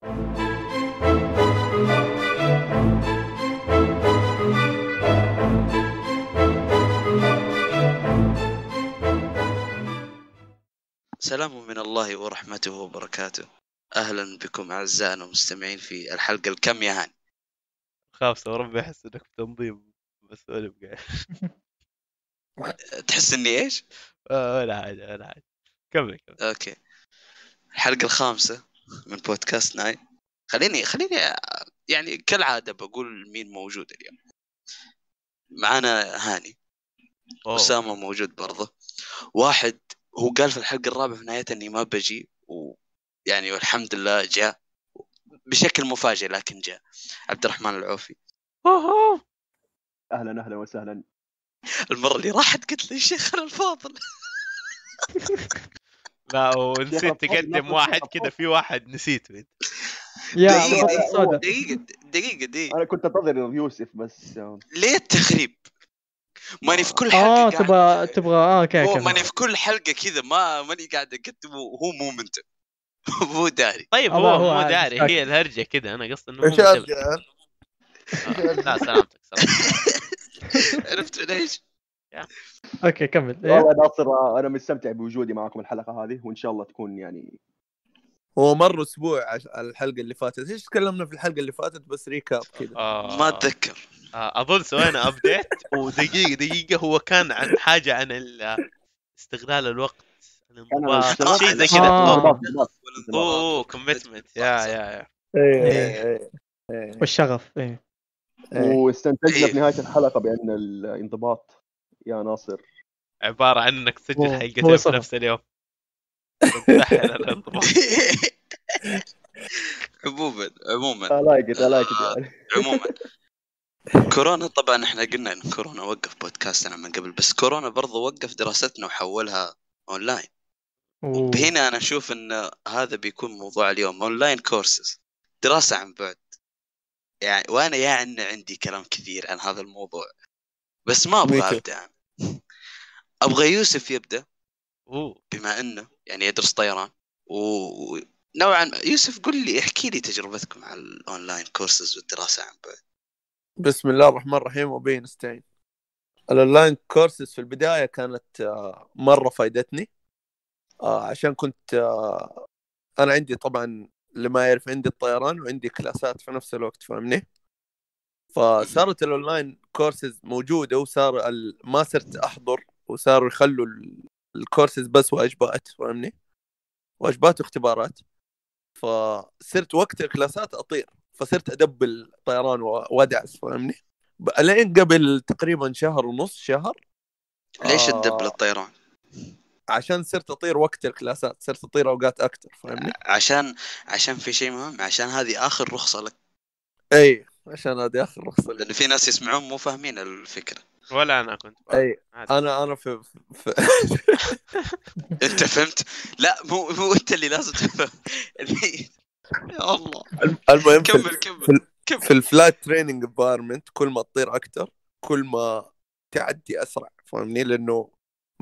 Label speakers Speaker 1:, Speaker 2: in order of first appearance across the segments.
Speaker 1: سلام من الله ورحمته وبركاته. أهلا بكم اعزائنا المستمعين في الحلقة الكم يا هاني؟
Speaker 2: خامسة وربي أحس إنك في تنظيم بس ولا بقى
Speaker 1: تحس إني إيش؟
Speaker 2: آه، ولا حاجة ولا حاجة كمل كمل.
Speaker 1: أوكي. الحلقة الخامسة. من بودكاست ناي. خليني خليني يعني كالعادة بقول مين موجود اليوم. معانا هاني.
Speaker 2: أوه.
Speaker 1: أسامة موجود برضه واحد هو قال في الحلقة الرابعة في نهايتها إني ما بجي ويعني والحمد لله جاء. بشكل مفاجئ لكن جاء. عبد الرحمن العوفي.
Speaker 2: أوه.
Speaker 3: أهلا أهلا وسهلا.
Speaker 1: المرة اللي راحت قلت لي شيخنا الفاضل.
Speaker 2: لا ونسيت تقدم واحد. كذا في واحد نسيته انت
Speaker 4: يا
Speaker 1: دقيقة دقيقة دقيقة دقيقة
Speaker 3: أنا كنت أنتظر يوسف بس.
Speaker 1: ليه التخريب؟ ماني في كل حلقة آه
Speaker 4: تبغى تبغى آه أوكي
Speaker 1: هو ماني في كل حلقة كذا ما ماني قاعد اقدم وهو مو منتج. مو داري.
Speaker 2: طيب هو
Speaker 4: هو
Speaker 2: مو. داري هي الهرجة كذا أنا قصدي إنه مو آه، لا سلامتك سلامتك.
Speaker 1: عرفت ليش؟
Speaker 4: okay كمل. إيه؟
Speaker 3: والله ناصر آه، أنا مستمتع بوجودي معكم الحلقة هذه وإن شاء الله تكون يعني
Speaker 5: هو مر أسبوع الحلقة اللي فاتت. إيش تكلمنا في الحلقة اللي فاتت؟ بس recap كذا.
Speaker 2: آه،
Speaker 1: ما أتذكر.
Speaker 2: آه، أظن سوينا update ودقيقة دقيقة هو كان عن حاجة عن ال- استغلال الوقت شيء زي
Speaker 4: آه.
Speaker 2: كذا
Speaker 3: انضباط، انضباط.
Speaker 2: أوه commitment yeah yeah yeah.
Speaker 5: إيه إيه
Speaker 4: والشغف إيه.
Speaker 5: إيه.
Speaker 3: واستنتجنا
Speaker 1: إيه.
Speaker 3: في نهاية الحلقة بأن الانضباط يا ناصر.
Speaker 2: عبارة عن إنك تسجل حلقتين في. نفس اليوم.
Speaker 1: عموما عموما.
Speaker 3: I like it I like it يعني.
Speaker 1: عموما. كورونا طبعا إحنا قلنا إن كورونا وقف بودكاستنا من قبل بس كورونا برضو وقف دراستنا وحولها اونلاين
Speaker 4: و...
Speaker 1: هنا أنا أشوف إن هذا بيكون موضوع اليوم online courses دراسة عن بعد. يعني وأنا يعني عندي كلام كثير عن هذا الموضوع. بس ما أبغى. أبدأ. أبغى يوسف
Speaker 2: يبدأ
Speaker 1: بما أنه يعني يدرس طيران. ونوعا ما يوسف قل لي احكي لي تجربتكم على ال online courses والدراسة عن بعد.
Speaker 5: بسم الله الرحمن الرحيم وبه نستعين ال online courses في البداية كانت آه، مرة فايدتني. آه، عشان كنت آه، أنا عندي طبعا اللي ما يعرف عندي الطيران وعندي كلاسات في نفس الوقت فاهمني؟ فصارت ال online courses موجودة وصار ما صرت أحضر وصاروا يخلوا ال- الكورسز بس واجبات فاهمني؟ واجبات واختبارات. فصرت وقت الكلاسات أطير فصرت أدبل طيران وأدعس فاهمني؟ لين قبل تقريبا شهر ونص شهر.
Speaker 1: ليش
Speaker 5: آه.
Speaker 1: الدب للطيران؟
Speaker 5: عشان صرت أطير وقت الكلاسات صرت أطير أوقات أكثر فاهمني؟
Speaker 1: عشان عشان في شيء مهم عشان هذه آخر رخصة لك.
Speaker 5: اي عشان هذه آخر رخصة لي.
Speaker 1: لأن في ناس يسمعون مو فاهمين الفكرة.
Speaker 2: ولا أنا كنت
Speaker 5: أي
Speaker 2: عادي.
Speaker 5: أنا أنا في, في
Speaker 1: أنت فهمت؟ لا مو مو أنت اللي لازم تفهم. اللي يا الله.
Speaker 5: المهم في,
Speaker 1: كمل كمل
Speaker 5: في,
Speaker 1: كمل.
Speaker 5: في ال flight training environment كل ما تطير أكثر كل ما تعدي أسرع فاهمني؟ لأنه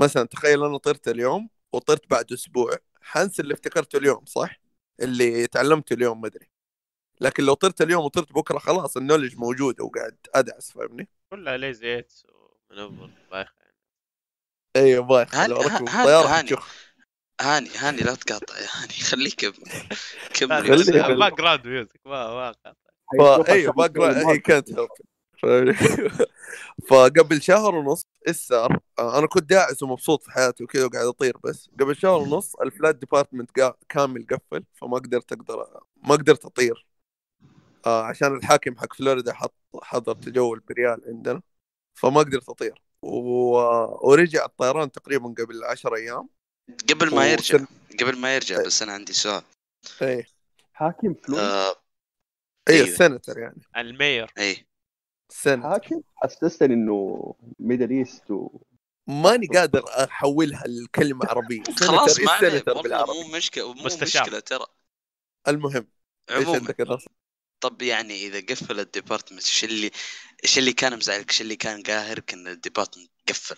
Speaker 5: مثلا تخيل أنا طرت اليوم وطرت بعد أسبوع حنسى اللي افتكرته اليوم صح؟ اللي تعلمته اليوم مدري لكن لو طرت اليوم وطرت بكرة خلاص ال knowledge موجوده وقاعد أدعس فاهمني؟
Speaker 2: كلها lazy eights و maneuver بايخ يعني.
Speaker 5: أيوه بايخ
Speaker 1: هاني-
Speaker 5: لو ركب الطياره
Speaker 1: هاني.
Speaker 5: حتشوف
Speaker 1: هاني هاني لا تقاطع يا هاني خليك كمل.
Speaker 2: باك جراوند ميوزك ما ما قاطع.
Speaker 5: فا أيوه back هي كانت فقبل شهر ونص إيش صار؟ آه، أنا كنت داعس ومبسوط في حياتي وكذا وقاعد أطير بس قبل شهر ونص ال flight department قا- كامل قفل فما قدرت أقدر ما قدرت أطير آه عشان الحاكم حق فلوريدا حط حظر تجول بريال عندنا فما قدرت أطير. و... ورجع الطيران تقريبا قبل 10 أيام.
Speaker 1: قبل ما يرجع
Speaker 5: وسن-
Speaker 1: قبل ما يرجع بس أنا عندي سؤال.
Speaker 5: إيه.
Speaker 3: حاكم فلوس
Speaker 1: آه
Speaker 5: إيه
Speaker 1: أيوه.
Speaker 5: السنتر يعني.
Speaker 2: ال mayor.
Speaker 1: اي
Speaker 5: السنتر.
Speaker 3: حاكم حسست إنه Middle East و...
Speaker 5: ماني قادر أحولها لكلمة عربية.
Speaker 1: خلاص ما مو مشكلة مو
Speaker 2: مستشار.
Speaker 1: مشكلة ترى.
Speaker 5: المهم إيش
Speaker 1: عموما؟ طب يعني إذا قفل ال department إيش اللي إيش اللي كان مزعلك إيش اللي كان قاهرك إن ال department قفل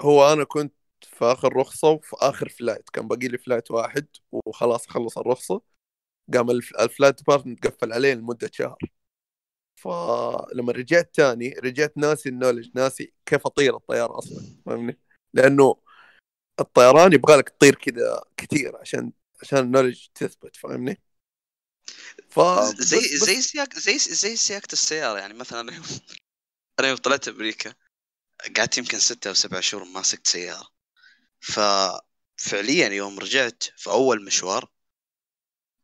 Speaker 5: هو أنا كنت في آخر رخصة وفي آخر flight كان باقي لي flight واحد وخلاص اخلص الرخصة قام ال f- ال flight department قفل عليه لمدة شهر فلما رجعت تاني رجعت ناسي ال knowledge ناسي كيف أطير الطيارة أصلا فاهمني؟ لأنه الطيران يبغى لك تطير كذا كثير عشان عشان ال knowledge تثبت فاهمني؟ ف
Speaker 1: زي
Speaker 5: بس-
Speaker 1: زي سياق زي زي سياقة السيارة يعني مثلا أنا يوم- أنا يوم طلعت أمريكا قعدت يمكن ستة أو سبعة شهور ماسكت سيارة. ففعليا يوم رجعت في أول مشوار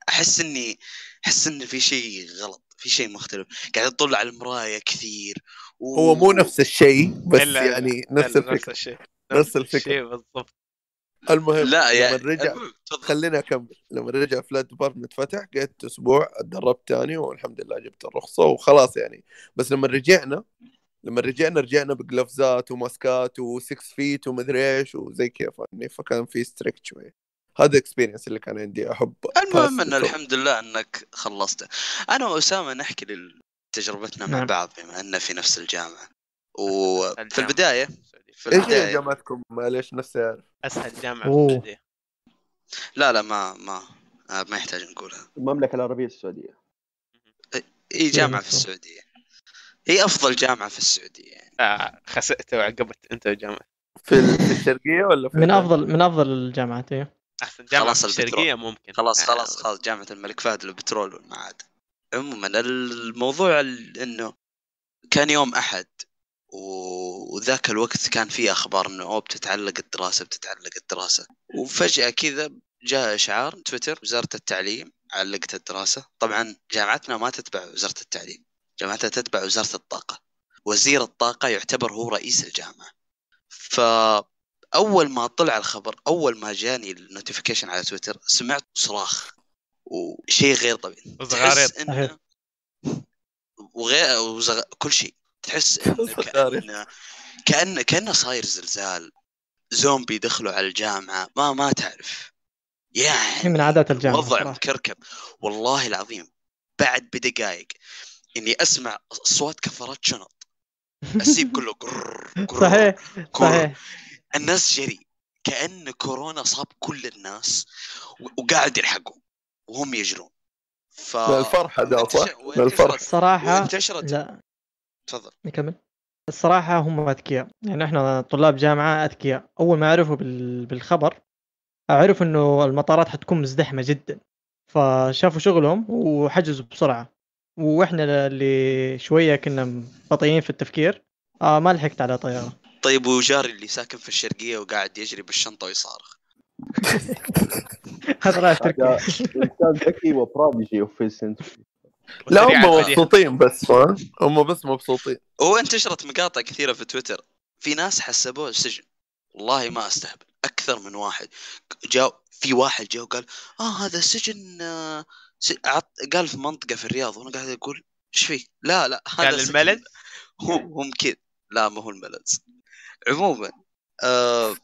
Speaker 1: أحس إني أحس إن في شيء غلط في شيء مختلف. قاعد أطلع على المراية كثير. و...
Speaker 5: هو مو نفس الشيء بس يعني نفس الفكرة.
Speaker 2: الشيء
Speaker 5: نفس الفكرة.
Speaker 2: الشيء بالضبط.
Speaker 5: المهم
Speaker 1: لا يعني
Speaker 5: لما رجع. خليني اكمل لما رجع flight department فتح قعدت أسبوع اتدربت تاني والحمد لله جبت الرخصة وخلاص يعني بس لما رجعنا لما رجعنا رجعنا بقلوفزات وماسكات و6 feet ومدري إيش وزي كيف فاهمني فكان في strict شوية هذا ال experience اللي كان عندي أحب
Speaker 1: المهم ان. الحمد لله إنك خلصت أنا وأسامة نحكي لل- تجربتنا مع
Speaker 4: نعم.
Speaker 1: بعض بما ان في نفس الجامعة وفي البداية. في
Speaker 5: إيش هي
Speaker 1: البداية.
Speaker 5: جامعتكم؟ معليش نفسي اعرف
Speaker 2: أسهل جامعة
Speaker 4: أوه.
Speaker 2: في السعودية.
Speaker 1: لا لا ما ما آه، ما يحتاج نقولها.
Speaker 3: المملكة العربية السعودية.
Speaker 1: هي جامعة في
Speaker 4: مفهوم.
Speaker 1: السعودية. هي أفضل جامعة في السعودية. يعني.
Speaker 2: آه خسئت وعقبت أنت الجامعة
Speaker 5: في ال- في الشرقية ولا في
Speaker 4: من أفضل من أفضل الجامعات أيوه
Speaker 2: أحسن جامعة
Speaker 1: خلاص
Speaker 2: في
Speaker 1: البترول.
Speaker 2: الشرقيه ممكن.
Speaker 1: خلاص
Speaker 2: آه،
Speaker 1: خلاص خلاص جامعة الملك فهد للبترول والمعادن عموما الموضوع ال- إنه كان يوم أحد. وذاك الوقت كان في أخبار إنه اوه بتتعلق الدراسة بتتعلق الدراسة. وفجأة كذا جاء اشعار تويتر وزارة التعليم علقت الدراسة. طبعا جامعتنا ما تتبع وزارة التعليم جامعتنا تتبع وزارة الطاقة. وزير الطاقة يعتبر هو رئيس الجامعة. فأول ما طلع الخبر أول ما جاني النوتيفيكيشن على تويتر سمعت صراخ. وشيء غير طبيعي. تحس انه وغير وزغ... كل شيء. تحس انه كانه كأنه صاير زلزال. زومبي دخلوا على الجامعة. ما ما تعرف. يعني
Speaker 4: من عادات الجامعة
Speaker 1: وضع. مكركب والله العظيم بعد بدقائق إني أسمع أصوات كفرات شنط. السيب كله قرر قرر
Speaker 4: صحيح
Speaker 1: قرر.
Speaker 4: صحيح.
Speaker 1: الناس جري. كأن كورونا صاب كل الناس وقاعد يلحقوا وهم يجرون. ف
Speaker 5: من الفرحة ده صح؟ من الفرح
Speaker 1: وانتشرت
Speaker 4: الصراحة
Speaker 1: وانتشرت
Speaker 4: لا.
Speaker 1: تفضل.
Speaker 4: نكمل. الصراحة هم أذكياء. يعني إحنا طلاب جامعة أذكياء. أول ما عرفوا بال... بالخبر عرفوا إنه المطارات حتكون مزدحمة جدا. فشافوا شغلهم وحجزوا بسرعة. وإحنا اللي شوية كنا بطيئين في التفكير. آه ما لحقت على طيارة.
Speaker 1: طيب وجاري اللي ساكن في الشرقية وقاعد يجري بالشنطة ويصارخ.
Speaker 4: هذا رايح تركيا.
Speaker 3: ذكي وبروديجي اوف هيز سنتري
Speaker 5: لا هم. مبسوطين بس فاهم؟ هم بس مبسوطين
Speaker 1: وانتشرت مقاطع كثيرة في تويتر في ناس حسبوه سجن والله ما أستهبل أكثر من واحد جاء في واحد جاء وقال آه هذا سجن آه. قال في منطقة في الرياض وأنا قاعد أقول إيش فيه؟ لا لا هذا
Speaker 2: قال
Speaker 1: سجن.
Speaker 2: الملز
Speaker 1: هو هم كذا لا ما هو الملز عموما آه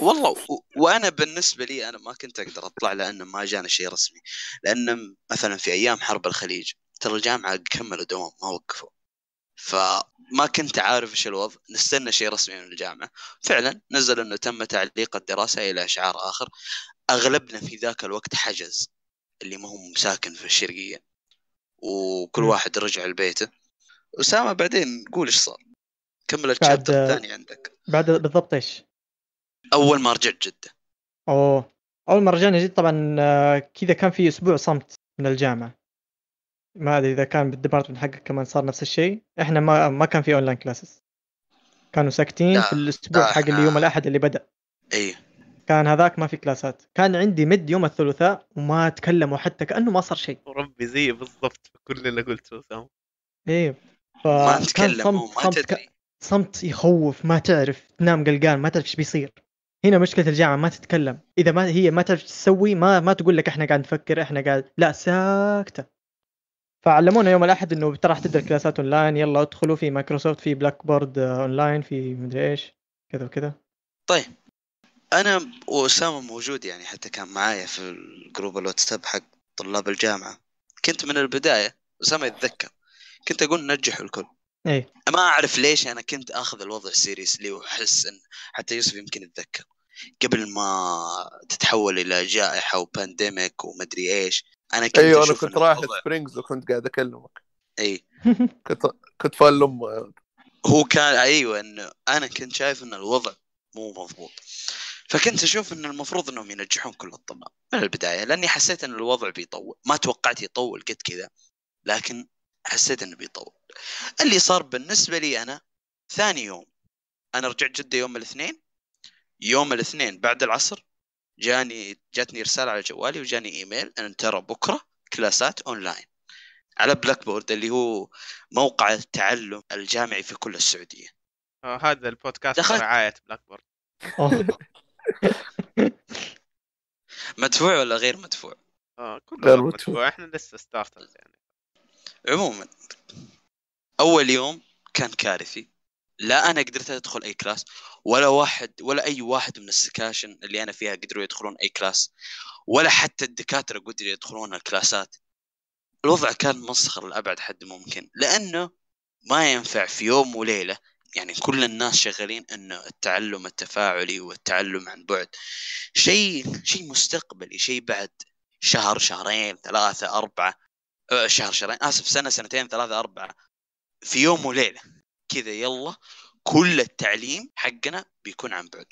Speaker 1: والله. وأنا بالنسبة لي أنا ما كنت أقدر أطلع لأنه ما جانا شيء رسمي. لأن مثلا في أيام حرب الخليج ترى الجامعة كملوا دوام ما وقفوا. فما كنت عارف إيش الوضع نستنى شيء رسمي من الجامعة. فعلا نزل إنه تم تعليق الدراسة إلى اشعار آخر. أغلبنا في ذاك الوقت حجز اللي ما هو ساكن في الشرقية. وكل. واحد رجع لبيته. أسامة بعدين قول إيش صار؟ كمل
Speaker 4: ال
Speaker 1: chapter الثاني عندك.
Speaker 4: بعد بالضبط إيش؟
Speaker 1: أول ما رجعت جدة.
Speaker 4: أوه. أول ما رجعنا جدة طبعا آه، كذا كان في أسبوع صمت من الجامعة. ما أدري إذا كان بال department حقك كمان صار نفس الشيء. إحنا ما ما كان في online classes كانوا ساكتين في الأسبوع
Speaker 1: لا،
Speaker 4: حق اليوم الأحد اللي بدأ.
Speaker 1: اي
Speaker 4: كان هذاك ما في كلاسات كان عندي mid يوم الثلاثاء وما تكلموا حتى كأنه ما صار شيء.
Speaker 2: وربي زي بالضبط في كل اللي قلته سام
Speaker 4: إيه.
Speaker 1: ما
Speaker 4: صمت
Speaker 1: ما
Speaker 4: صمت
Speaker 1: تدري.
Speaker 4: صمت يخوف ما تعرف تنام قلقان ما تعرف إيش بيصير. هنا مشكلة الجامعة ما تتكلم. إذا ما هي ما تعرف تسوي ما ما تقول لك إحنا قاعد نفكر إحنا قاعد لا ساكتة. فعلمونا يوم الأحد إنه ترى تبدأ الكلاسات أونلاين يلا ادخلوا في مايكروسوفت في Blackboard آه، أونلاين في مدري إيش كذا وكذا.
Speaker 1: طيب. أنا وأسامة موجود يعني حتى كان معايا في الجروب الواتساب حق طلاب الجامعة. كنت من البداية أسامة يتذكر. كنت أقول نجحوا الكل.
Speaker 4: إيه.
Speaker 1: ما أعرف ليش أنا كنت آخذ الوضع seriously وأحس إن حتى يوسف يمكن يتذكر. قبل ما تتحول إلى جائحة و pandemic ومدري إيش أنا كنت
Speaker 5: أيوه
Speaker 1: أنا
Speaker 5: كنت رايح Springs وكنت قاعد أكلمك.
Speaker 1: إي.
Speaker 5: كنت كنت فان لامه
Speaker 1: هو كان أيوه انه أنا كنت شايف إن الوضع مو مضبوط. فكنت أشوف إن المفروض إنهم ينجحون كل الطلاب من البداية لأني حسيت إن الوضع بيطول. ما توقعت يطول قد كذا لكن حسيت انه بيطول اللي صار بالنسبة لي أنا ثاني يوم أنا رجعت جدة يوم الاثنين يوم الاثنين بعد العصر جاني جاتني رسالة على جوالي وجاني إيميل أن ترى بكرة كلاسات أونلاين على Blackboard اللي هو موقع التعلم الجامعي في كل السعودية
Speaker 2: آه، هذا البودكاست
Speaker 1: دخلت.
Speaker 2: برعايه
Speaker 4: Blackboard.
Speaker 1: مدفوع ولا غير مدفوع
Speaker 2: آه كله
Speaker 5: مدفوع.
Speaker 2: مدفوع إحنا لسه starters يعني
Speaker 1: عموما أول يوم كان كارثي. لا أنا قدرت أدخل أي class ولا واحد ولا أي واحد من السكاشن اللي أنا فيها قدروا يدخلون أي class ولا حتى الدكاترة قدروا يدخلون الكلاسات. الوضع كان مسخر لأبعد حد ممكن لأنه ما ينفع في يوم وليلة يعني كل الناس شغالين إنه التعلم التفاعلي والتعلم عن بعد. شيء شيء مستقبلي شيء بعد شهر شهرين ثلاثة أربعة. شهر شهرين. آسف سنة سنتين ثلاثة أربعة. في يوم وليلة كذا يلا كل التعليم حقنا بيكون عن بعد.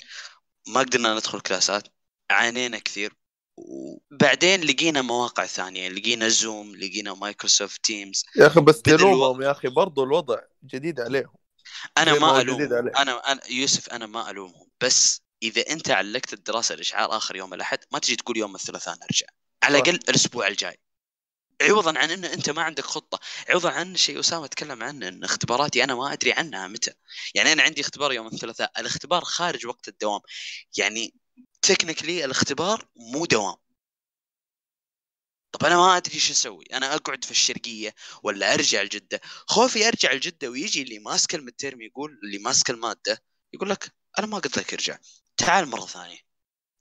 Speaker 1: ما قدرنا ندخل كلاسات عانينا كثير. وبعدين لقينا مواقع ثانية لقينا Zoom لقينا Microsoft Teams
Speaker 5: يا أخي بس تلومهم يا أخي برضو الوضع جديد عليهم. أنا ما ألومهم.
Speaker 1: أنا أنا يوسف أنا ما ألومهم. بس إذا أنت علقت الدراسة الإشعار آخر يوم الأحد ما تجي تقول يوم الثلاثاء نرجع. على. الأقل الأسبوع الجاي. عوضا عن ان أنت ما عندك خطة. عوضا عن شيء أسامة تكلم عنه إن اختباراتي أنا ما أدري عنها متى. يعني أنا عندي اختبار يوم الثلاثاء. الاختبار خارج وقت الدوام. يعني تكنيكلي الاختبار مو دوام. طب أنا ما أدري إيش أسوي. أنا أقعد في الشرقية ولا أرجع لجده خوفي أرجع لجده ويجي اللي ماسك المترم يقول اللي ماسك المادة يقول لك أنا ما قلت لك ارجع. تعال مرة ثانية.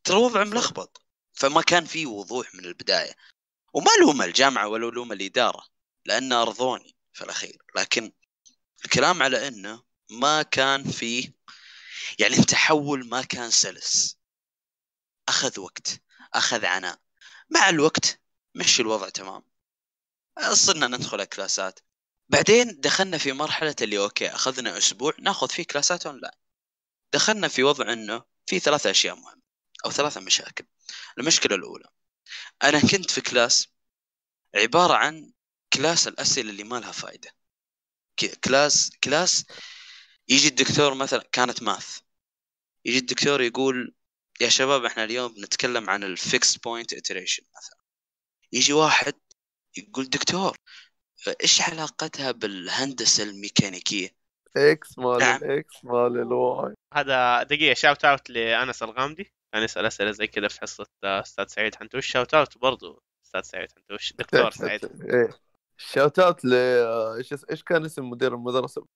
Speaker 1: ترى الوضع ملخبط. فما كان في وضوح من البداية. وما لوم الجامعة ولا لوم الإدارة لأن أرضوني في الأخير. لكن الكلام على إنه ما كان في يعني التحول ما كان سلس. أخذ وقت أخذ عناء. مع الوقت مشي الوضع تمام. صرنا ندخل كلاسات. بعدين دخلنا في مرحلة اللي okay أخذنا أسبوع ناخذ فيه كلاسات أونلاين. دخلنا في وضع إنه في ثلاثة أشياء مهمة أو ثلاثة مشاكل. المشكلة الأولى أنا كنت في class عبارة عن class الأسئلة اللي ما لها فائدة كذا class class يجي الدكتور مثلا كانت math يجي الدكتور يقول يا شباب إحنا اليوم بنتكلم عن ال fixed point iteration مثلا. يجي واحد يقول دكتور إيش علاقتها بالهندسة الميكانيكية؟
Speaker 5: إكس مال
Speaker 1: نعم.
Speaker 5: الاكس مال الواي.
Speaker 2: هذا دقيقة shout out لأنس الغامدي. كان يسأل أسئلة زي كذا في حصة أستاذ سعيد حنتوش. shout out برضه أستاذ سعيد حنتوش دكتور سعيد.
Speaker 5: إيه. shout out ل إيش إيش كان اسم مدير المدرسة؟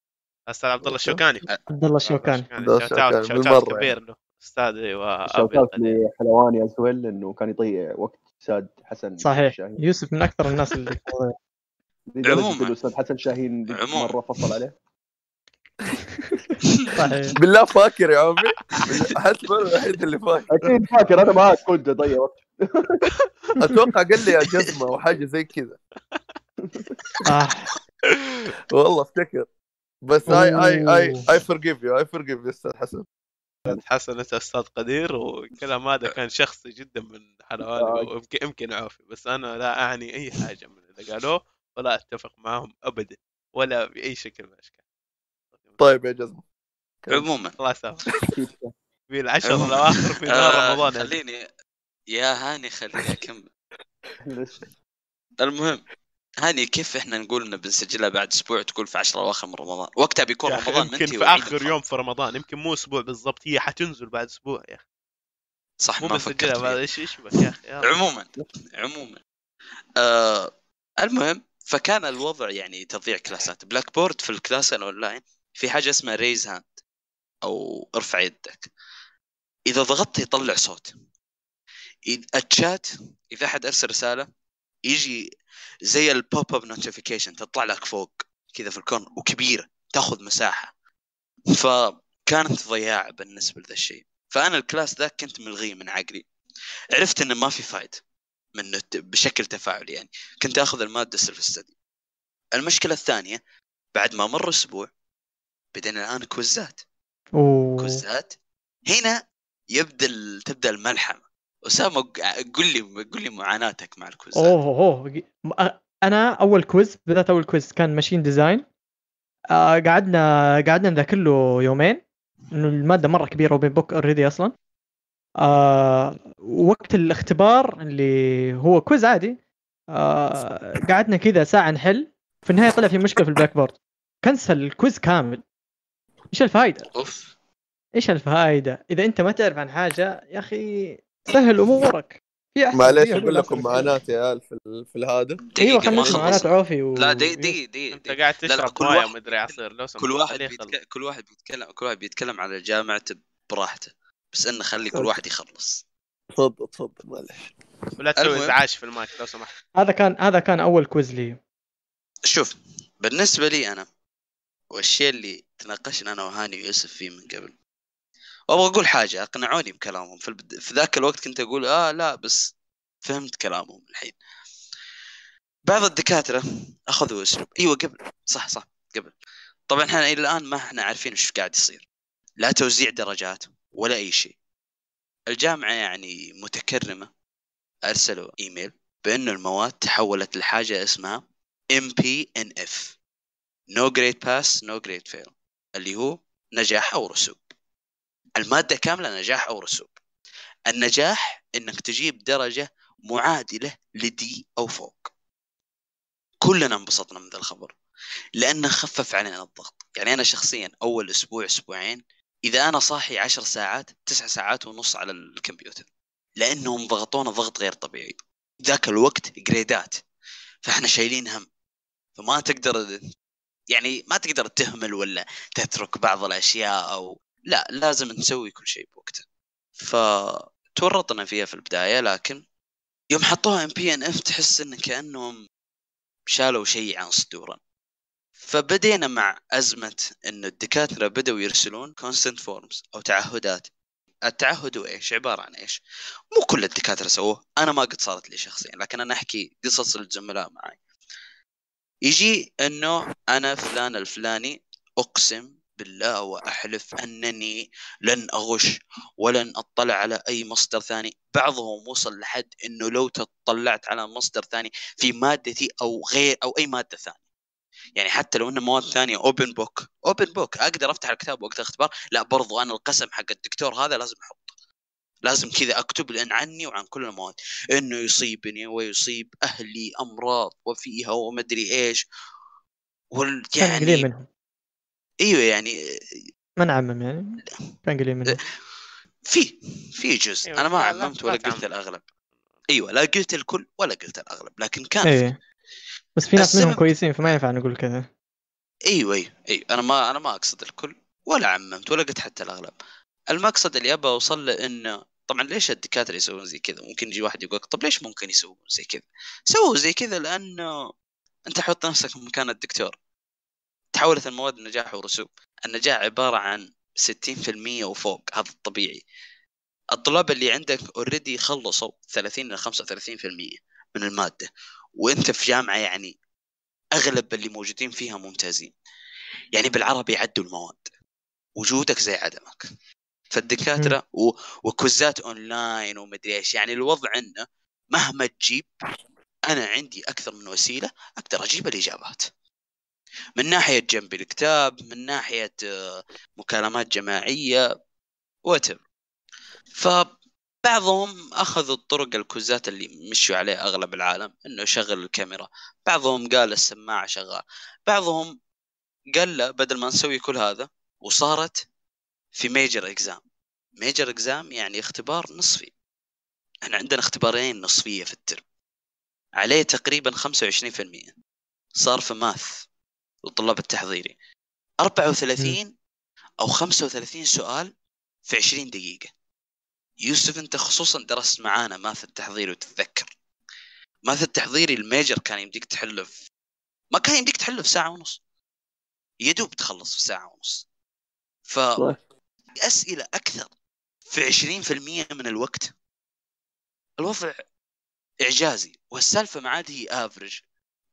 Speaker 2: أستاذ عبد الله الشوكاني
Speaker 4: عبد الله الشوكاني
Speaker 5: shout
Speaker 2: out shout
Speaker 5: out
Speaker 2: كبير له. استاذي
Speaker 3: shout
Speaker 2: وابي out.
Speaker 3: لحلواني as well إنه كان يضيع وقت أستاذ حسن
Speaker 4: صحيح.
Speaker 3: شاهين.
Speaker 4: يوسف من أكثر الناس اللي
Speaker 1: عموماً.
Speaker 3: إنه الاستاذ حسن شاهين. مرة فصل عليه.
Speaker 4: صحيح
Speaker 5: بالله فاكر يا عمي. حتى أنا الوحيد اللي فاكر.
Speaker 3: أكيد فاكر. أنا معك كنت اضيع وقت
Speaker 5: أتوقع قال لي يا جزمة أو حاجة زي كذا.
Speaker 4: آه.
Speaker 5: والله أفتكر. بس I I
Speaker 4: I.
Speaker 5: I forgive you I forgive you أستاذ حسن.
Speaker 2: حسن انت أستاذ قدير والكلام هذا كان شخصي جدا من حلواني
Speaker 3: آه.
Speaker 2: ويمكن يمكن عوفي بس أنا لا أعني أي حاجة من اللي قالوه ولا أتفق معهم ابدا ولا بأي شكل من الأشكال.
Speaker 5: طيب يا جزمه
Speaker 1: عموما
Speaker 2: الله يسامحك. في العشر. الأواخر في نهار
Speaker 1: آه
Speaker 2: رمضان يعني.
Speaker 1: خليني يا هاني خليني
Speaker 3: أكمل.
Speaker 1: المهم هاني كيف إحنا نقول إنه بنسجلها بعد أسبوع تقول في 10 اواخر من رمضان وقتها بيكون رمضان
Speaker 2: يمكن في
Speaker 1: آخر.
Speaker 2: يوم في رمضان يمكن مو أسبوع بالضبط هي حتنزل بعد أسبوع يا أخي
Speaker 1: صح
Speaker 2: مو
Speaker 1: ما فكرت
Speaker 2: بنسجلها
Speaker 1: فيها.
Speaker 2: بعد إيش إيش بك يا أخي.
Speaker 1: عموما عموما آه المهم فكان الوضع يعني تضييع كلاسات Blackboard في ال class ال online في حاجة اسمها raise hand أو ارفع يدك. إذا ضغطت يطلع صوت. الشات إذا أحد أرسل رسالة يجي زي ال pop up notification تطلع لك فوق كذا في ال corner وكبيرة تاخذ مساحة. فكانت ضياع بالنسبة لذا الشيء. فأنا ال class ذاك كنت ملغيه من عقلي. عرفت إنه ما في فايدة من الت- بشكل تفاعلي يعني. كنت آخذ المادة self المشكلة الثانية بعد ما مر أسبوع بدينا الآن كوزات
Speaker 4: أوه.
Speaker 1: كوزات هنا يبدأ تبدأ الملحمة. أسامة ق- قل لي قل لي معاناتك مع الكوزات
Speaker 4: أوه أوه أنا أول quiz بدات أول quiz كان machine design. آه قعدنا قعدنا نذاكر له يومين. إنه المادة مرة كبيرة open book already أصلا. آه وقت الاختبار اللي هو quiz عادي. آه قعدنا كذا ساعة نحل. في النهاية طلع في مشكلة في ال Blackboard. كنسل ال quiz كامل. إيش الفائده؟
Speaker 1: أوف
Speaker 4: إيش الفائده؟ إذا أنت ما تعرف عن حاجة يا أخي سهل أمورك
Speaker 5: معليش أقول لكم
Speaker 4: أحسن.
Speaker 5: معاناتي يا عيال في ال- في الهذا
Speaker 4: أيوه
Speaker 1: ما
Speaker 4: خلينا. معاناة عوفي و...
Speaker 1: لا دقيقة دقيقة دقيقة
Speaker 2: أنت
Speaker 1: دقيقة.
Speaker 2: قاعد تشرب
Speaker 1: كل
Speaker 2: مويه
Speaker 1: واحد
Speaker 2: ومدري عصير لو سمحت
Speaker 1: كل واحد. بيتك... كل واحد بيتكلم كل واحد بيتكلم على جامعته براحته بس إنه خلي كل واحد يخلص
Speaker 5: تفضل تفضل معليش
Speaker 2: ولا تسوي
Speaker 1: المهم.
Speaker 2: إزعاج في المايك لو سمحت
Speaker 4: هذا كان هذا كان أول quiz لي
Speaker 1: شوف بالنسبة لي أنا والشيء اللي تناقشنا أنا وهاني ويوسف فيه من قبل. وأبغى أقول حاجة أقنعوني بكلامهم. في, البد... في ذاك الوقت كنت أقول آه لا بس فهمت كلامهم الحين. بعض الدكاترة أخذوا أسلوب. أيوه قبل. صح صح قبل. طبعا إحنا إلى الآن ما إحنا عارفين إيش قاعد يصير. لا توزيع درجات ولا أي شيء. الجامعة يعني متكرمة. أرسلوا إيميل بانه المواد تحولت لحاجة اسمها MPNF No Grade Pass No Grade Fail. اللي هو نجاح أو رسوب. المادة كاملة نجاح أو رسوب. النجاح إنك تجيب درجة معادلة لدي أو فوق. كلنا انبسطنا من ذا الخبر لأنه خفف علينا الضغط. يعني أنا شخصيا أول أسبوع أسبوعين إذا أنا صاحي عشر ساعات تسع ساعات ونص على الكمبيوتر لأنهم ضغطونا ضغط غير طبيعي. ذاك الوقت جريدات فإحنا شايلين هم. فما تقدر يعني ما تقدر تهمل ولا تترك بعض الأشياء أو لا لازم نسوي كل شيء بوقته فتورطنا فيها في البداية لكن يوم حطوها NP and F تحس إن كأنهم شالوا شيء عن صدورنا فبدينا مع أزمة انه الدكاترة بدأوا يرسلون consent forms أو تعهدات التعهد هو إيش؟ عبارة عن إيش؟ مو كل الدكاترة سووه، أنا ما قد صارت لي شخصيا، لكن أنا أحكي قصص الزملاء معي. يجي إنه أنا فلان الفلاني أقسم بالله وأحلف أنني لن أغش ولن أطلع على أي مصدر ثاني، بعضهم وصل لحد إنه لو تطلعت على مصدر ثاني في مادتي أو غير أو أي مادة ثانية. يعني حتى لو إنه مواد ثانية open book open book أقدر أفتح الكتاب وقت الاختبار لا برضو أنا القسم حق الدكتور هذا لازم أحطه لازم كذا أكتب لأن عني وعن كل المواد. إنه يصيبني ويصيب أهلي أمراض وفيها ومدري إيش. وال يعني
Speaker 4: منهم.
Speaker 1: إيوه يعني
Speaker 4: ما نعمم يعني. كان قليل منهم.
Speaker 1: في في جزء.
Speaker 2: أيوة،
Speaker 1: أنا ما عممت
Speaker 2: لا
Speaker 1: ولا قلت. الأغلب. إيوه لا قلت الكل ولا قلت الأغلب لكن كان
Speaker 4: إيه. بس في ناس منهم
Speaker 1: السبب-
Speaker 4: كويسين فما ينفع نقول كذا.
Speaker 1: إيوه إيوه إيوه. أنا ما أنا ما أقصد الكل ولا عممت ولا قلت حتى الأغلب. المقصد اللي ابى أوصل له إنه طبعا ليش الدكاترة يسوون زي كذا؟ ممكن يجي واحد يقول طب ليش ممكن يسوون زي كذا؟ سووا زي كذا لأنه أنت حط نفسك مكان الدكتور. تحولت المواد نجاح ورسوب. النجاح عبارة عن 60% وفوق هذا الطبيعي. الطلاب اللي عندك already خلصوا 30 إلى 35% من المادة. وأنت في جامعة يعني أغلب اللي موجودين فيها ممتازين. يعني بالعربي يعدوا المواد. وجودك زي عدمك. فالدكاترة و... وكوزات أونلاين ومدري إيش. يعني الوضع إنه مهما تجيب أنا عندي أكثر من وسيلة أقدر أجيب الإجابات. من ناحية جنب الكتاب من ناحية آه، مكالمات جماعية whatever فبعضهم أخذوا الطرق الكوزات اللي مشوا عليه أغلب العالم إنه يشغل الكاميرا. بعضهم قال السماعة شغال بعضهم قال لا بدل ما نسوي كل هذا وصارت في major exam major exam يعني اختبار نصفي. إحنا عندنا اختبارين نصفية في الترم. عليه تقريبا 25% صار في ماث للطلاب التحضيري. 34 أو 35 سؤال في 20 دقيقة. يوسف أنت خصوصا درست معانا ماث التحضيري وتتذكر. ماث التحضيري الميجر كان يمديك تحله في ما كان يمديك تحله في ساعة ونص. يدوب تخلص في ساعة ونص. ف
Speaker 5: صح.
Speaker 1: أسئلة أكثر في 20% من الوقت. الوضع إعجازي والسالفة ما عاد هي average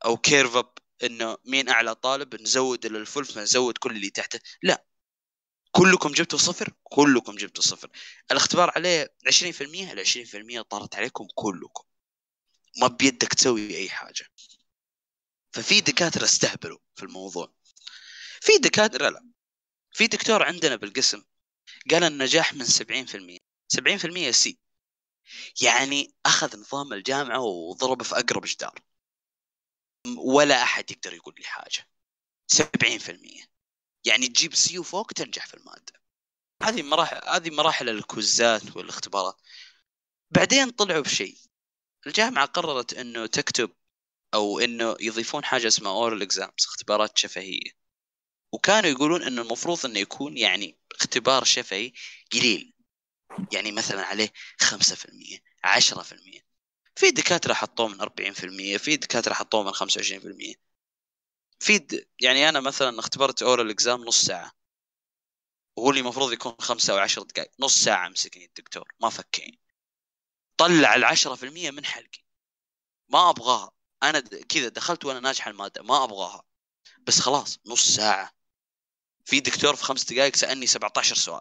Speaker 1: أو curve up إنه مين أعلى طالب نزود إلى ال full فنزود كل اللي تحته. لا كلكم جبتوا صفر كلكم جبتوا صفر. الاختبار عليه 20% ال 20% طارت عليكم؟ كلكم. ما بيدك تسوي أي حاجة. ففي دكاترة استهبلوا في الموضوع. في دكاترة لا. في دكتور عندنا بالقسم قال النجاح من 70% 70% C. يعني أخذ نظام الجامعة وضربه في أقرب جدار. ولا أحد يقدر يقول لي حاجة. 70% يعني تجيب C وفوق تنجح في المادة. هذه مراحل هذه مراحل الكوزات والاختبارات. بعدين طلعوا بشيء. الجامعة قررت إنه تكتب أو إنه يضيفون حاجة اسمها oral exams اختبارات شفهية. وكانوا يقولون إنه المفروض إنه يكون يعني اختبار شفهي قليل. يعني مثلا عليه 5% 10% في دكاترة حطوه من 40% في دكاترة حطوه من 25% في د... يعني أنا مثلا اختبرت أورال إكزام نص ساعة. وهو اللي المفروض يكون خمسة أو عشر دقائق نص ساعة مسكني الدكتور ما فكني طلع في المية من حلقي. ما أبغاها. أنا. كذا دخلت وأنا ناجح المادة ما أبغاها. بس خلاص نص ساعة. في دكتور في خمس دقائق سألني 17 سؤال.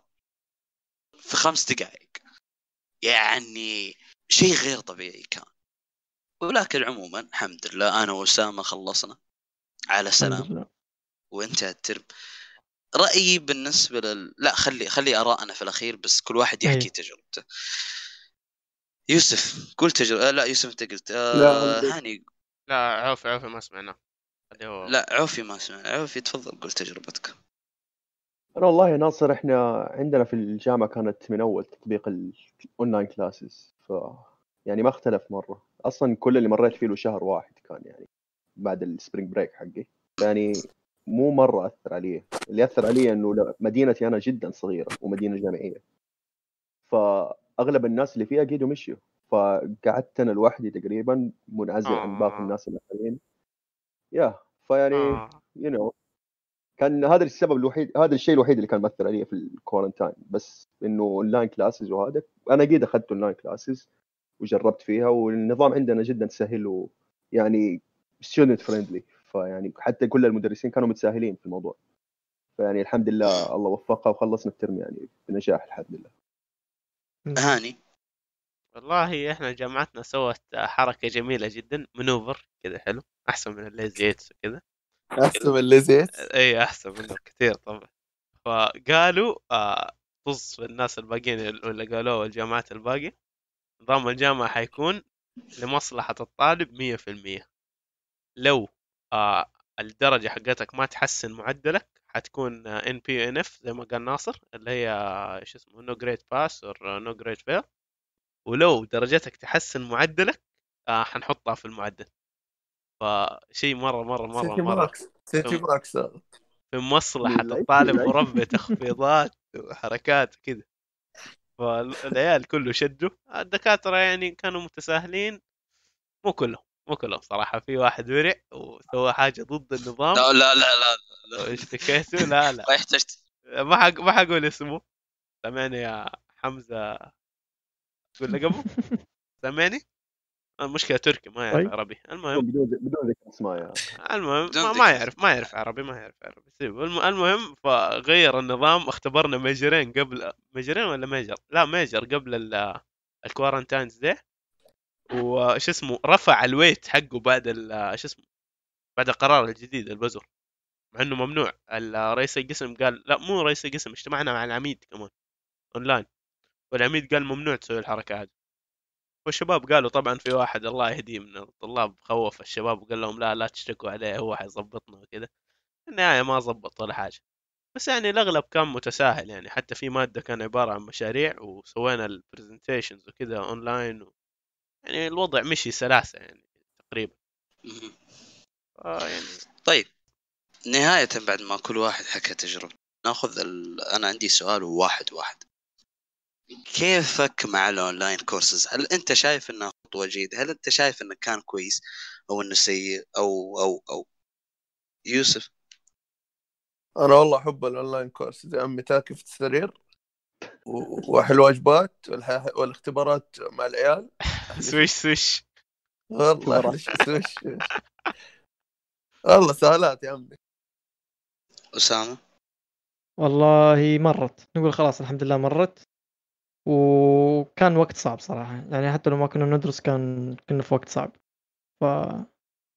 Speaker 1: في خمس دقائق يعني شيء غير طبيعي كان. ولكن عموما الحمد لله أنا وأسامة خلصنا. على سلام. وانتهى الترم رأيي بالنسبة لل لا خلي خلي ارائنا في الأخير بس كل واحد يحكي
Speaker 4: أي.
Speaker 1: تجربته. يوسف قول تجربة. آه لا يوسف أنت قلت آه
Speaker 3: لا،.
Speaker 1: هاني.
Speaker 2: لا عوفي عوفي ما سمعنا.
Speaker 1: لا عوفي ما سمع عوفي تفضل قول تجربتك.
Speaker 3: أنا والله يا ناصر إحنا عندنا في الجامعة كانت من أول تطبيق ال online classes ف يعني ما اختلف مرة. أصلا كل اللي مريت فيه له شهر واحد كان يعني بعد ال spring break حقي. يعني مو مرة أثر علي. اللي أثر علي إنه مدينتي أنا جدا صغيرة ومدينة جامعية. فاغلب الناس اللي فيها قيدوا مشيوا. فقعدت أنا لوحدي تقريبا منعزل عن باقي
Speaker 2: آه.
Speaker 3: الناس الاخرين يا فيعني
Speaker 2: آه.
Speaker 3: you know كان هذا السبب الوحيد هذا الشيء الوحيد اللي كان مأثر علي في ال quarantine بس إنه online classes وهذا أنا قيد أخذت online classes وجربت فيها والنظام عندنا جدا سهل ويعني student friendly فيعني حتى كل المدرسين كانوا متساهلين في الموضوع. فيعني الحمد لله الله وفقها وخلصنا الترم يعني بنجاح الحمد لله.
Speaker 1: هاني.
Speaker 2: والله إحنا جامعتنا سوت حركة جميلة جدا منوفر كذا حلو أحسن من الليزي ايتس وكذا.
Speaker 5: أحسن من اللي زيت
Speaker 2: اي أحسن منه كثير طبعا. فقالوا آه طز في الناس الباقيين اللي قالوه الجامعات الباقي نظام الجامعة حيكون لمصلحة الطالب 100% لو آه الدرجة حقتك ما تحسن معدلك حتكون NP و NF زي ما قال ناصر اللي هي آه، شو اسمه no grade pass or no grade fail ولو درجتك تحسن معدلك آه حنحطها في المعدل. فشيء مرة مرة مرة
Speaker 5: سيتي مرة. سيتي هذا.
Speaker 2: في مصلحة
Speaker 3: بالله،
Speaker 2: الطالب. وربة تخفيضات وحركات كذا. فالعيال كله شدوا. الدكاترة يعني كانوا متساهلين. مو كلهم مو كلهم صراحة. في واحد ورع وسوى حاجة ضد النظام.
Speaker 1: لا لا لا لا, لا.
Speaker 2: واشتكيته لا لا.
Speaker 1: ما يحتاج.
Speaker 2: ما حق ما حقول اسمه. سامعني يا حمزة. قول لقبه سامعني المشكلة تركي ما يعرف
Speaker 4: طيب.
Speaker 2: عربي. المهم.
Speaker 3: بدون بدون ذكر اسماء يا
Speaker 2: المهم ما, ما. يعرف ما يعرف عربي ما يعرف عربي. الم- المهم فغير النظام اختبرنا ميجرين قبل ميجرين ولا ميجر لا ميجر قبل ال- ال quarantines دي. وش اسمه؟ رفع ال weight حقه بعد ال- شو اسمه؟ بعد القرار الجديد البزر. مع إنه ممنوع. رئيس القسم قال لا مو رئيس القسم اجتمعنا مع العميد كمان أونلاين. والعميد قال ممنوع تسوي الحركة هذه. والشباب قالوا طبعا في واحد الله يهديه من الطلاب خوف الشباب وقال لهم لا لا تشتكوا عليه هو حيظبطنا وكذا في النهاية ما ظبط ولا حاجة. بس يعني الأغلب كان متساهل يعني. حتى في مادة كان عبارة عن مشاريع وسوينا ال presentations وكذا اونلاين و... يعني الوضع مشي سلاسة يعني تقريبا. آه يعني
Speaker 1: طيب. نهاية بعد ما كل واحد حكى تجربته. ناخذ ال... أنا عندي سؤال واحد واحد. كيفك مع ال online courses؟ هل أنت شايف انها خطوة جيدة؟ هل أنت شايف إنه كان كويس أو إنه سيء أو أو أو؟ يوسف.
Speaker 5: أنا والله أحب ال online course زي أمي تاكي في السرير وأحل واجبات والاختبارات مع العيال.
Speaker 2: سويش سويش.
Speaker 5: والله وش والله سهالات يا عمي
Speaker 1: أسامة.
Speaker 4: والله مرت. نقول خلاص الحمد لله مرت. وكان وقت صعب صراحة. يعني حتى لو ما كنا ندرس كان كنا في وقت صعب. ف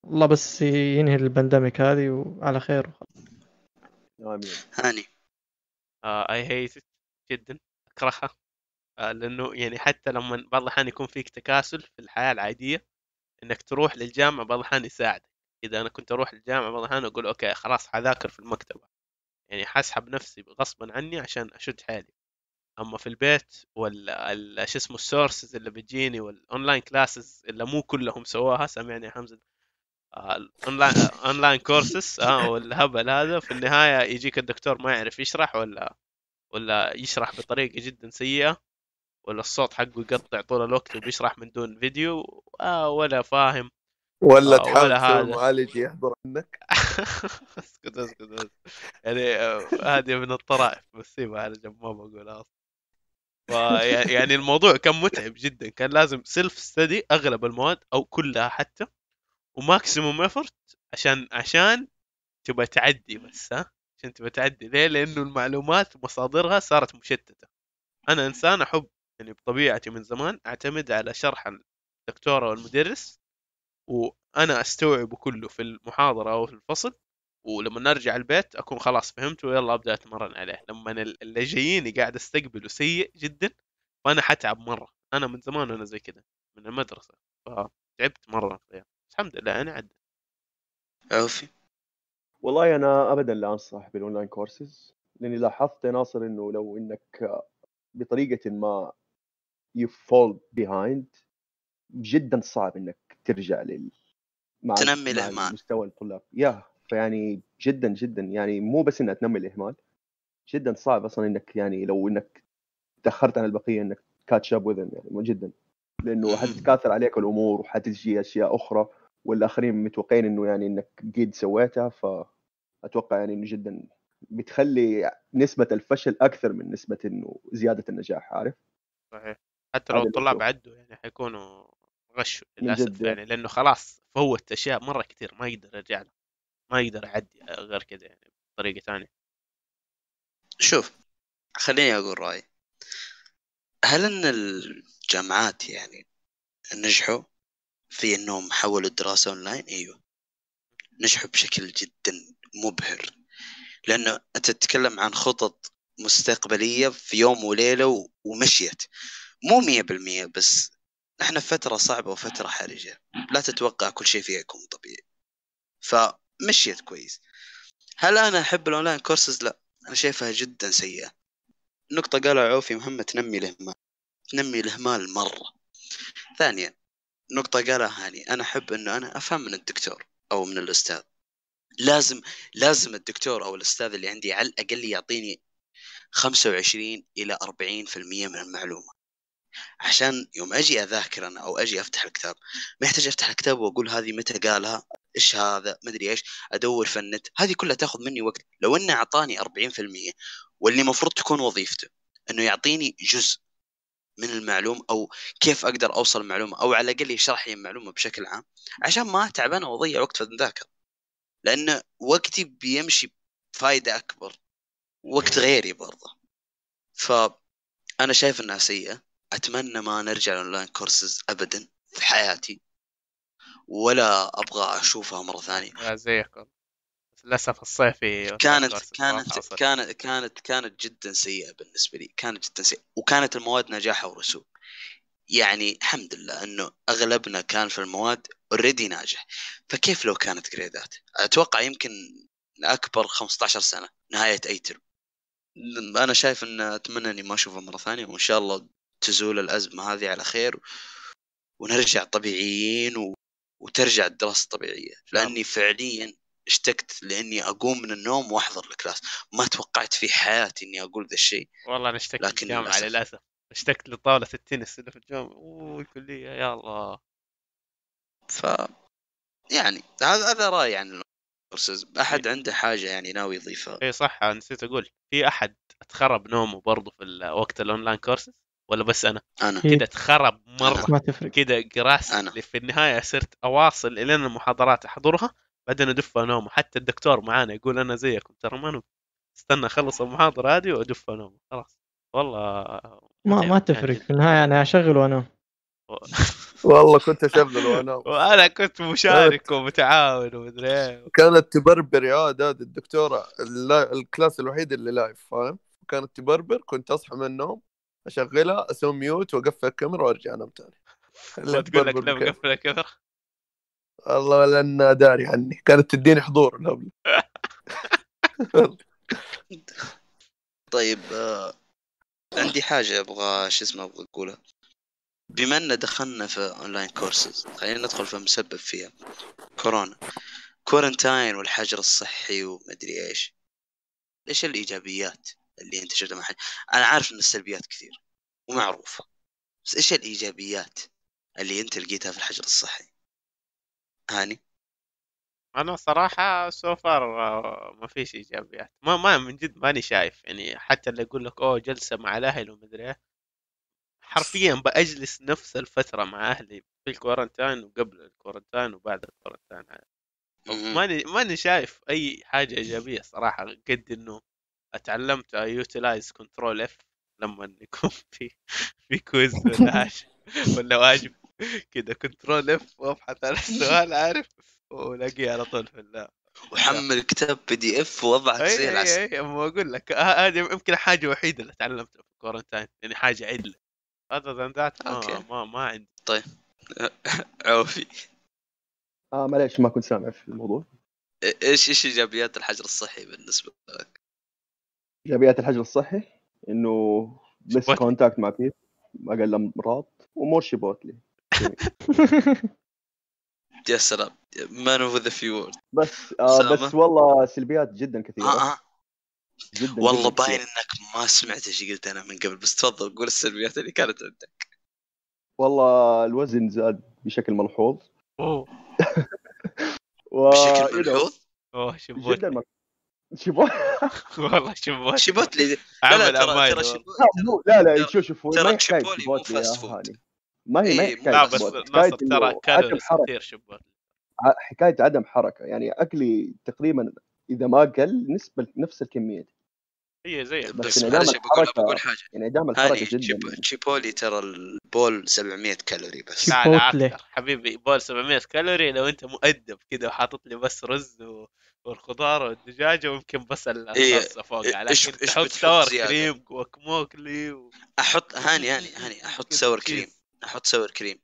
Speaker 4: الله بس ينهي البانديميك هذه وعلى خير
Speaker 3: أمين.
Speaker 1: هاني.
Speaker 2: I hate جدا. أكرهها. آه، لأنه يعني حتى لما بعض الأحيان يكون فيك تكاسل في الحياة العادية إنك تروح للجامعة بعض الأحيان يساعدك. إذا أنا كنت أروح الجامعة بعض الأحيان أقول okay خلاص حذاكر في المكتبة. يعني حسحب نفسي غصبا عني عشان أشد حالي اما في البيت ولا شو اسمه ال sources اللي بتجيني وال online classes اللي مو كلهم سواها سامعني يا حمزة. آه، ال online online courses آه والهبل هذا. في النهاية يجيك الدكتور ما يعرف يشرح ولا ولا يشرح بطريقة جدا سيئة ولا الصوت حقه يقطع طول الوقت وبيشرح من دون فيديو آه ولا فاهم.
Speaker 5: ولا
Speaker 2: آه،
Speaker 5: تحاول
Speaker 2: ولا
Speaker 5: تسوي
Speaker 2: هذا.
Speaker 5: معالج يحضر عندك.
Speaker 2: اسكت اسكت اسكت. يعني آه، هذه من الطرائف بس سيبها على جنب ما بقولها أصلا. يعني الموضوع كان متعب جدا. كان لازم self study أغلب المواد أو كلها حتى وماكسيموم ايفورت عشان عشان تبغى تعدي بس ها؟ عشان تبغى تعدي. ليه؟ لأنه المعلومات مصادرها صارت مشتتة. أنا إنسان أحب يعني بطبيعتي من زمان أعتمد على شرح الدكتور أو المدرس وأنا أستوعبه كله في المحاضرة أو في الفصل. ولما نرجع البيت أكون خلاص فهمت ويلا أبدأ أتمرن عليه. لما اللي جاييني قاعد أستقبله سيء جدا فأنا حتعب مرة. أنا من زمان أنا زي كذا من المدرسة فتعبت مرة. فيها الحمد لله أنا عدت.
Speaker 1: عوفي
Speaker 3: والله أنا ابدا لا أنصح بال online courses لأني لاحظت يا ناصر إنه لو إنك بطريقة ما you fall behind جدا صعب إنك ترجع لل مع
Speaker 1: تنمي
Speaker 3: مع
Speaker 1: الإهمال.
Speaker 3: مستوى الطلاب. يا فيعني جدا جدا يعني مو بس انها تنمي الإهمال جدا صعب أصلا إنك يعني لو إنك تأخرت عن البقية إنك catch up with them يعني جدا لأنه حتتكاثر عليك الأمور وحتجي أشياء أخرى والآخرين متوقعين إنه يعني إنك قد سويتها فأتوقع يعني إنه جدا بتخلي نسبة الفشل أكثر من نسبة إنه زيادة النجاح عارف؟
Speaker 2: صحيح حتى لو الطلاب. عدوا يعني حيكونوا غشوا
Speaker 3: للأسف.
Speaker 2: يعني لأنه خلاص فوت أشياء مرة كثير ما يقدر يرجع لها ما يقدر يعدي غير كذا يعني بطريقة ثانية.
Speaker 1: شوف خليني أقول رأيي. هل إن الجامعات يعني نجحوا في إنهم حولوا الدراسة أونلاين؟ إيوه. نجحوا بشكل جدا مبهر. لأنه أنت تتكلم عن خطط مستقبلية في يوم وليلة ومشيت. مو مية بالمية بس إحنا في فترة صعبة وفترة حرجة. لا تتوقع كل شيء فيها يكون طبيعي. فمشيت كويس. هل أنا أحب ال online courses لا أنا شايفها جدا سيئة. نقطة قالها عوفي مهمة تنمي الإهمال تنمي الإهمال مرة. ثانيا نقطة قالها هاني. أنا أحب أنه أنا أفهم من الدكتور أو من الأستاذ. لازم لازم الدكتور أو الأستاذ اللي عندي على الأقل يعطيني 25 إلى 40% من المعلومة. عشان يوم أجي أذاكر أنا أو أجي أفتح الكتاب ما يحتاج أفتح الكتاب وأقول هذه متى قالها إيش هذا مدري إيش أدور في النت. هذه كلها تأخذ مني وقت. لو إنه أعطاني 40% واللي المفروض تكون وظيفته إنه يعطيني جزء من المعلوم أو كيف أقدر أوصل المعلومة أو على الأقل يشرح لي المعلومة بشكل عام عشان ما اتعب أنا وأضيع وقت في المذاكرة. لأن وقتي بيمشي بفائده أكبر وقت غيري برضه. فأنا شايف إنها سيئة. أتمنى ما نرجع ال online courses ابدا في حياتي ولا أبغى أشوفها مرة
Speaker 2: ثانية. زيك للأسف الصيفي
Speaker 1: كانت كانت. كانت كانت كانت جدا سيئة بالنسبة لي. كانت جدا سيئة وكانت المواد نجاحها ورسوب. يعني الحمد لله إنه أغلبنا كان في المواد already ناجح. فكيف لو كانت grade ات أتوقع يمكن أكبر 15 سنة نهاية أي ترم أنا شايف إن أتمنى إني ما أشوفها مرة ثانية وإن شاء الله تزول الأزمة هذه على خير ونرجع طبيعيين و... وترجع الدراسة طبيعيه لأني فعليا اشتقت لأني أقوم من النوم وأحضر ال class. ما توقعت في حياتي إني أقول ذا الشيء.
Speaker 2: والله أنا اشتقت
Speaker 1: لكن
Speaker 2: للجامعة
Speaker 1: للأسف.
Speaker 2: للأسف. اشتقت لطاوله التنس اللي في الجامعة. أوه الكليه يا الله.
Speaker 1: ف يعني هذا هذا رأيي عن الكورسز أحد عنده حاجة يعني ناوي يضيفها؟
Speaker 2: اي صح نسيت أقول في أحد اتخرب نومه برضه في وقت ال online courses ولا بس أنا؟
Speaker 1: أنا.
Speaker 4: إيه.
Speaker 2: كده اتخرب مرة.
Speaker 4: ما تفرق.
Speaker 2: كده قراص
Speaker 1: أنا.
Speaker 2: اللي في النهاية صرت أواصل إلين المحاضرات أحضرها بعدين أدف انوم حتى الدكتور معانا يقول أنا زيكم ترى ما نوم استنى أخلص المحاضرة هذه وأدف انوم خلاص. والله
Speaker 4: ما
Speaker 2: متعب
Speaker 4: ما
Speaker 2: يعني
Speaker 4: تفرق.
Speaker 2: جداً.
Speaker 4: في النهاية أنا أشغل وأنام.
Speaker 5: والله كنت أشغل وأنا
Speaker 2: وأنا كنت مشارك ومتعاون ومدري إيه.
Speaker 5: كانت تبربر يا هذه الدكتورة. ال class الوحيد اللي live فاهم؟ كانت تبربر. كنت أصحى من النوم. اشغلها أسوي mute واقفل الكاميرا وارجع انام تاني.
Speaker 2: ما تقول لك لا. مقفل الكاميرا؟
Speaker 5: والله لأن داري عني. كانت تديني حضور الهبل
Speaker 1: طيب آه، عندي حاجة أبغى شو اسمه أبغى أقولها. بما أن دخلنا في online courses خلينا ندخل في مسبب فيها. كورونا. quarantine والحجر الصحي ومدري إيش. إيش الإيجابيات؟ اللي انت شفتها مع حد؟ أنا عارف ان السلبيات كثير ومعروفة بس إيش الإيجابيات اللي أنت لقيتها في الحجر الصحي؟ هاني؟
Speaker 2: أنا صراحة so far ما فيش إيجابيات. ما ما من جد ماني شايف. يعني حتى اللي يقول لك أوه جلسة مع الأهل ومدري إيه. حرفيا بأجلس نفس الفترة مع أهلي في ال quarantine وقبل ال quarantine وبعد ال
Speaker 1: quarantine.
Speaker 2: ماني ماني شايف أي حاجة إيجابية صراحة. قد إنه اتعلمت utilize Control F لما يكون في في quiz ولا حاجة ولا واجب. كذا Control F وابحث عن السؤال عارف؟ ولاقيه على طول في ال lap.
Speaker 1: وحمل كتاب PDF ووضعك
Speaker 2: اي
Speaker 1: زي العسل
Speaker 2: اي اي ما أقول لك. ه- هذه يمكن الحاجة الوحيدة اللي تعلمتها في ال quarantine يعني حاجة عدلة. other than that ما. ما ما عندي.
Speaker 1: عوفي.
Speaker 3: آه معليش ما كنت سامع في الموضوع.
Speaker 1: إيش إيش إيجابيات الحجر الصحي بالنسبة لك؟
Speaker 3: ايجابيات الحجر الصحي إنه less
Speaker 2: Chipotle.
Speaker 3: contact مع بيت أقل امراض و more Chipotle
Speaker 1: يا سلام. man of the few words
Speaker 3: بس آه
Speaker 1: سلامة.
Speaker 3: بس والله سلبيات جدا كثيرة.
Speaker 1: آه آه.
Speaker 3: جدا
Speaker 1: والله
Speaker 3: جداً
Speaker 1: باين. إنك ما سمعت إيش قلت أنا من قبل بس تفضل قول السلبيات اللي كانت عندك.
Speaker 3: والله الوزن زاد بشكل ملحوظ.
Speaker 2: أوه.
Speaker 3: و
Speaker 1: بشكل ملحوظ؟
Speaker 2: أوه
Speaker 3: جدا
Speaker 2: شبوت
Speaker 3: ملحوظ. شيبوت
Speaker 2: والله شبوت
Speaker 1: Chipotle لا لا
Speaker 2: عمل
Speaker 1: ترى
Speaker 2: أمايل
Speaker 1: ترى
Speaker 2: والله.
Speaker 1: شيبو-
Speaker 3: لا لا لا شوف شوف ما
Speaker 1: فود.
Speaker 3: هاني ما هي ما هي
Speaker 1: إيه،
Speaker 2: لا بس ترى كالوريز كثير شبوت
Speaker 3: ع- حكاية عدم حركة. يعني أكلي تقريبا إذا ما قل نسبة نفس الكمية.
Speaker 2: هي زي
Speaker 3: بس انعدام
Speaker 1: معلش بقول
Speaker 3: الحركة
Speaker 1: بقول حاجة.
Speaker 3: انعدام الحركه جدا
Speaker 1: تشيب- تشيبولي ترى البول 700 كالوري بس.
Speaker 2: لا لا حبيبي بول 700 كالوري لو أنت مؤدب كذا وحاطط لي بس رز و... والخضار والدجاجه ويمكن بس
Speaker 1: إيه،
Speaker 2: فوق
Speaker 1: إيش-
Speaker 2: لكن
Speaker 1: إيش
Speaker 2: تحط
Speaker 1: sour?
Speaker 2: cream وكموكلي و...
Speaker 1: أحط هاني هاني هاني أحط sour cream أحط sour cream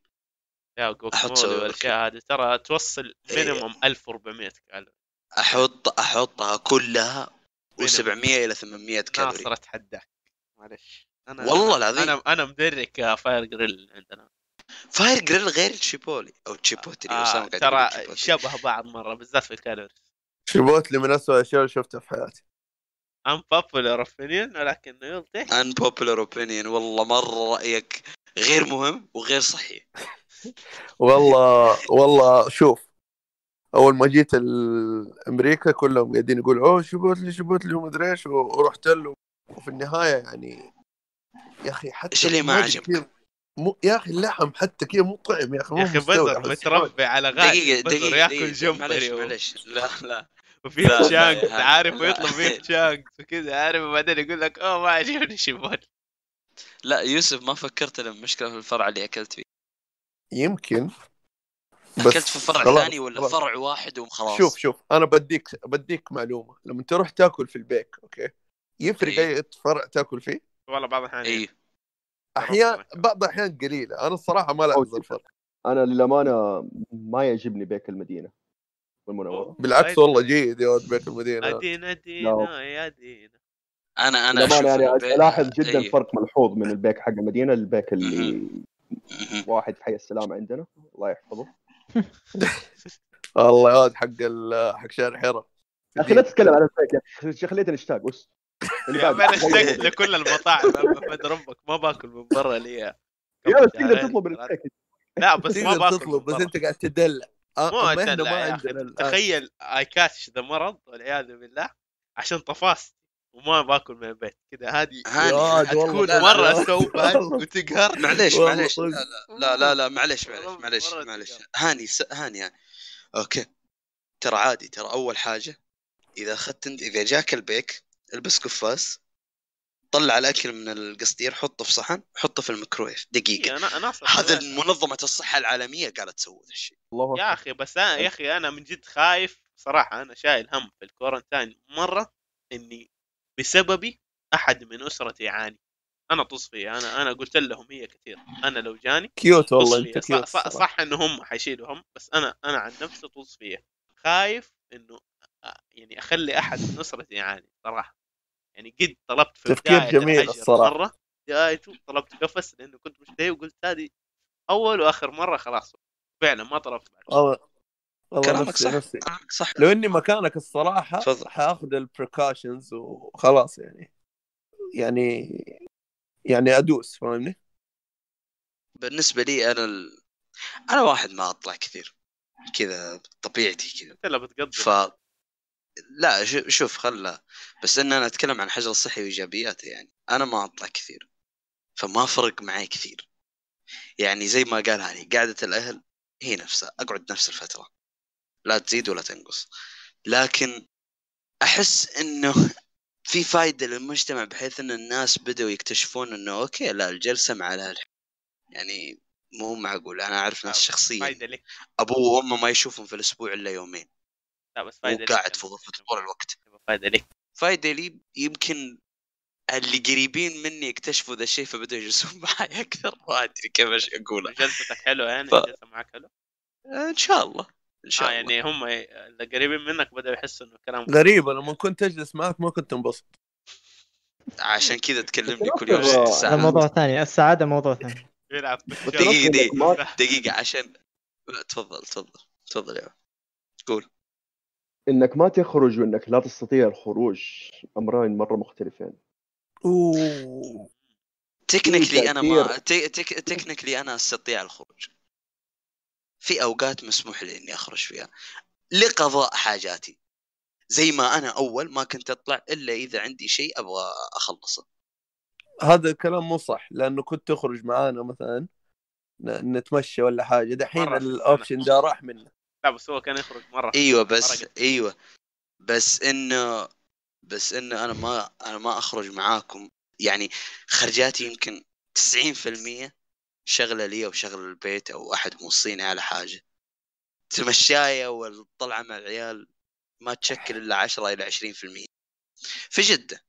Speaker 2: يا
Speaker 1: sour
Speaker 2: والأشياء هذه ترى توصل
Speaker 1: إيه.
Speaker 2: minimum 1400 كالوري.
Speaker 1: أحط أحطها كلها
Speaker 2: بينما.
Speaker 1: و700 إلى 800 كالوري.
Speaker 2: ناصر أتحداك. معلش. أنا
Speaker 1: والله العظيم.
Speaker 2: أنا أنا مدرك Fire Grill عندنا.
Speaker 1: Fire Grill غير ال
Speaker 2: Chipotle
Speaker 1: أو Chipotle آه
Speaker 2: ترى. شبه بعض مرة بالذات في ال calories.
Speaker 5: شبوت لي من اسوء الاشياء اللي شفتها في حياتي.
Speaker 2: Unpopular opinion ولكن يلطي
Speaker 1: unpopular opinion. والله مرة رأيك غير مهم وغير صحيح.
Speaker 5: والله والله شوف أول ما جيت أمريكا كلهم قاعدين يقولوا أوه شبوت لي شبوت لي ومدري إيش ورحت له. وفي النهاية يعني يا أخي حتى
Speaker 1: إيش اللي ما عجبك؟
Speaker 5: مو يا أخي اللحم حتى كذا مو طعم يا أخي
Speaker 2: يا
Speaker 5: أخي
Speaker 2: بدر متربي على غاز دقيقة
Speaker 1: دقيقة
Speaker 2: ياكل
Speaker 1: دقيقة. معلش
Speaker 2: جمبري و-
Speaker 1: معلش. لا لا.
Speaker 2: وفي
Speaker 1: لا، لا، لا،
Speaker 2: عارف
Speaker 1: لا.
Speaker 2: ويطلب فيك شانك وكذا عارف. وبعدين يقول لك أوه ما عجبني شبوت
Speaker 1: لا يوسف ما فكرت لما مشكله في الفرع اللي أكلت فيه.
Speaker 5: يمكن.
Speaker 1: أكلت في فرع
Speaker 5: خلاص،
Speaker 1: ثاني ولا
Speaker 5: خلاص.
Speaker 1: فرع واحد وخلاص
Speaker 5: شوف شوف أنا بديك بديك معلومة. لما تروح تاكل في البيك أوكي؟ يفرق
Speaker 1: إيه.
Speaker 5: أي فرع تاكل فيه؟
Speaker 2: والله بعض الأحيان
Speaker 1: اي
Speaker 5: احيان بعض الأحيان قليلة. أنا الصراحة ما لاحظ الفرق.
Speaker 3: أنا للأمانة ما يعجبني بيك المدينة. والمنوره
Speaker 5: بالعكس والله جيد يا ولد بيك المدينة.
Speaker 2: أدينا أدينا يا دينا
Speaker 1: أنا أنا
Speaker 3: أشوف يعني ألاحظ جدا
Speaker 1: أي.
Speaker 3: فرق ملحوظ من البيك حق المدينة للبيك اللي
Speaker 1: مهم.
Speaker 3: واحد في حي السلام عندنا. الله يحفظه.
Speaker 5: والله يا ولد حق ال- حق شارع حيرة.
Speaker 3: يا أخي لا تتكلم عن البيك يا أخي. خليتني اشتاق بس.
Speaker 2: يا
Speaker 3: بعد.
Speaker 2: man اشتقت لكل المطاعم. فد ربك. ما باكل من برا لي.
Speaker 3: يا بس تقدر تطلب من البيك.
Speaker 2: لا بس ما
Speaker 5: تقدر
Speaker 2: باكل
Speaker 5: تطلب بس. أنت قاعد تدلع.
Speaker 2: مو
Speaker 5: إحنا
Speaker 2: أدلع
Speaker 5: ما. عندنا الآن.
Speaker 2: تخيل اي كاتش ذا مرض والعياذ بالله عشان طفاست وما باكل من البيت كذا هذه تكون مرة
Speaker 5: والله.
Speaker 2: وتقهر
Speaker 1: معليش معليش. لا لا لا معليش معليش معليش معليش. هاني س... هاني يعني. أوكي ترى عادي ترى أول حاجة إذا أخذت إذا جاك البيك البس قفاز طلع الأكل من القصدير حطه في صحن حطه في الميكرويف. دقيقة.
Speaker 2: إيه، أنا أنا أصلاً
Speaker 1: هذا. منظمه الصحة العالمية قالت تسوي ذا الشيء.
Speaker 3: الله
Speaker 2: يا. أخي بس أنا يا أخي أنا من جد خايف صراحة. أنا شايل هم في ال quarantine مرة إني بسببي أحد من أسرتي يعاني. أنا طز فيها. أنا أنا قلت لهم هي كثير. أنا لو جاني
Speaker 5: cute والله
Speaker 2: أنت
Speaker 5: cute
Speaker 2: صح, صح. صح إنه هم حيشيلوا هم بس أنا أنا عن نفسي طز فيها. خايف إنه يعني أخلي أحد من أسرتي يعاني صراحة. يعني قد طلبت في
Speaker 5: تفكير جميل
Speaker 2: الحجر
Speaker 5: الصراحة.
Speaker 2: مرة. جايته طلبت قفص لأنه كنت مشتهي وقلت هذه أول وآخر مرة خلاص. فعلا ما طلبت بعد
Speaker 1: كلامك
Speaker 5: نفسي
Speaker 1: صح.
Speaker 5: نفسي.
Speaker 1: كلامك صح.
Speaker 5: لو إني مكانك الصراحة
Speaker 1: تفضل.
Speaker 5: حاخذ البريكاشنز وخلاص يعني. يعني يعني أدوس فاهمني؟
Speaker 1: بالنسبة لي أنا ال... أنا واحد ما أطلع كثير. كذا طبيعتي كذا.
Speaker 2: انت اللي بتقضي
Speaker 1: ف لا شوف خلا. بس إن أنا أتكلم عن الحجر الصحي وايجابياته يعني أنا ما أطلع كثير. فما فرق معي كثير. يعني زي ما قال هاني قعدة الأهل هي نفسها. أقعد نفس الفترة. لا تزيد ولا تنقص. لكن أحس إنه في فايدة للمجتمع بحيث إن الناس بدأوا يكتشفون إنه أوكي لا الجلسة مع الأهل يعني مو معقول. أنا أعرف ناس شخصيا
Speaker 2: فايدة لك.
Speaker 1: ابوه وامه ما يشوفهم في الأسبوع إلا يومين.
Speaker 2: لا بس فايدة
Speaker 1: وقاعد في غرفته طول الوقت.
Speaker 2: فايدة لك
Speaker 1: فايدة لي يمكن اللي قريبين مني اكتشفوا ذا الشيء فبدأوا يجلسون معي أكثر. ما أدري كيف إيش أقولها
Speaker 2: جلستك حلوة يعني؟
Speaker 1: ف-
Speaker 2: الجلسه معك حلوة
Speaker 1: آه، إن شاء الله. إن شاء
Speaker 2: آه
Speaker 1: الله.
Speaker 2: يعني هم اللي قريبين منك بدأوا يحسوا إنه كلام
Speaker 5: غريبه لما كنت أجلس معك ما كنت تنبسط
Speaker 1: عشان كذا تكلمني كل يوم ست
Speaker 4: هذا
Speaker 1: ساعات
Speaker 4: موضوع ثاني. السعادة موضوع ثاني.
Speaker 2: يلعب.
Speaker 1: دقيقة دقيقة
Speaker 3: ما-
Speaker 1: دقيقة عشان لا، تفضل تفضل تفضل يا قول.
Speaker 3: إنك ما تخرج وإنك لا تستطيع الخروج أمرين مرة مختلفين.
Speaker 5: أوه.
Speaker 1: technically أنا ما. technically أنا أستطيع الخروج. في أوقات مسموح لي إني أخرج فيها. لقضاء حاجاتي. زي ما أنا أول ما كنت أطلع إلا إذا عندي شيء أبغى أخلصه.
Speaker 5: هذا الكلام مو صح. لأنه كنت تخرج معانا مثلا ن- نتمشى ولا حاجة. دحين. الاوبشن ده راح منه
Speaker 2: لا بس هو كان يخرج مرة
Speaker 1: إيوه بس
Speaker 2: فرقت.
Speaker 1: إيوه. بس إنه بس إنه أنا ما أنا ما أخرج معاكم. يعني خرجاتي يمكن 90% شغلة لي أو شغلة البيت أو أحد موصيني على حاجة. تمشاية والطلعة مع العيال ما تشكل إلا 10 إلى 20% في جدة.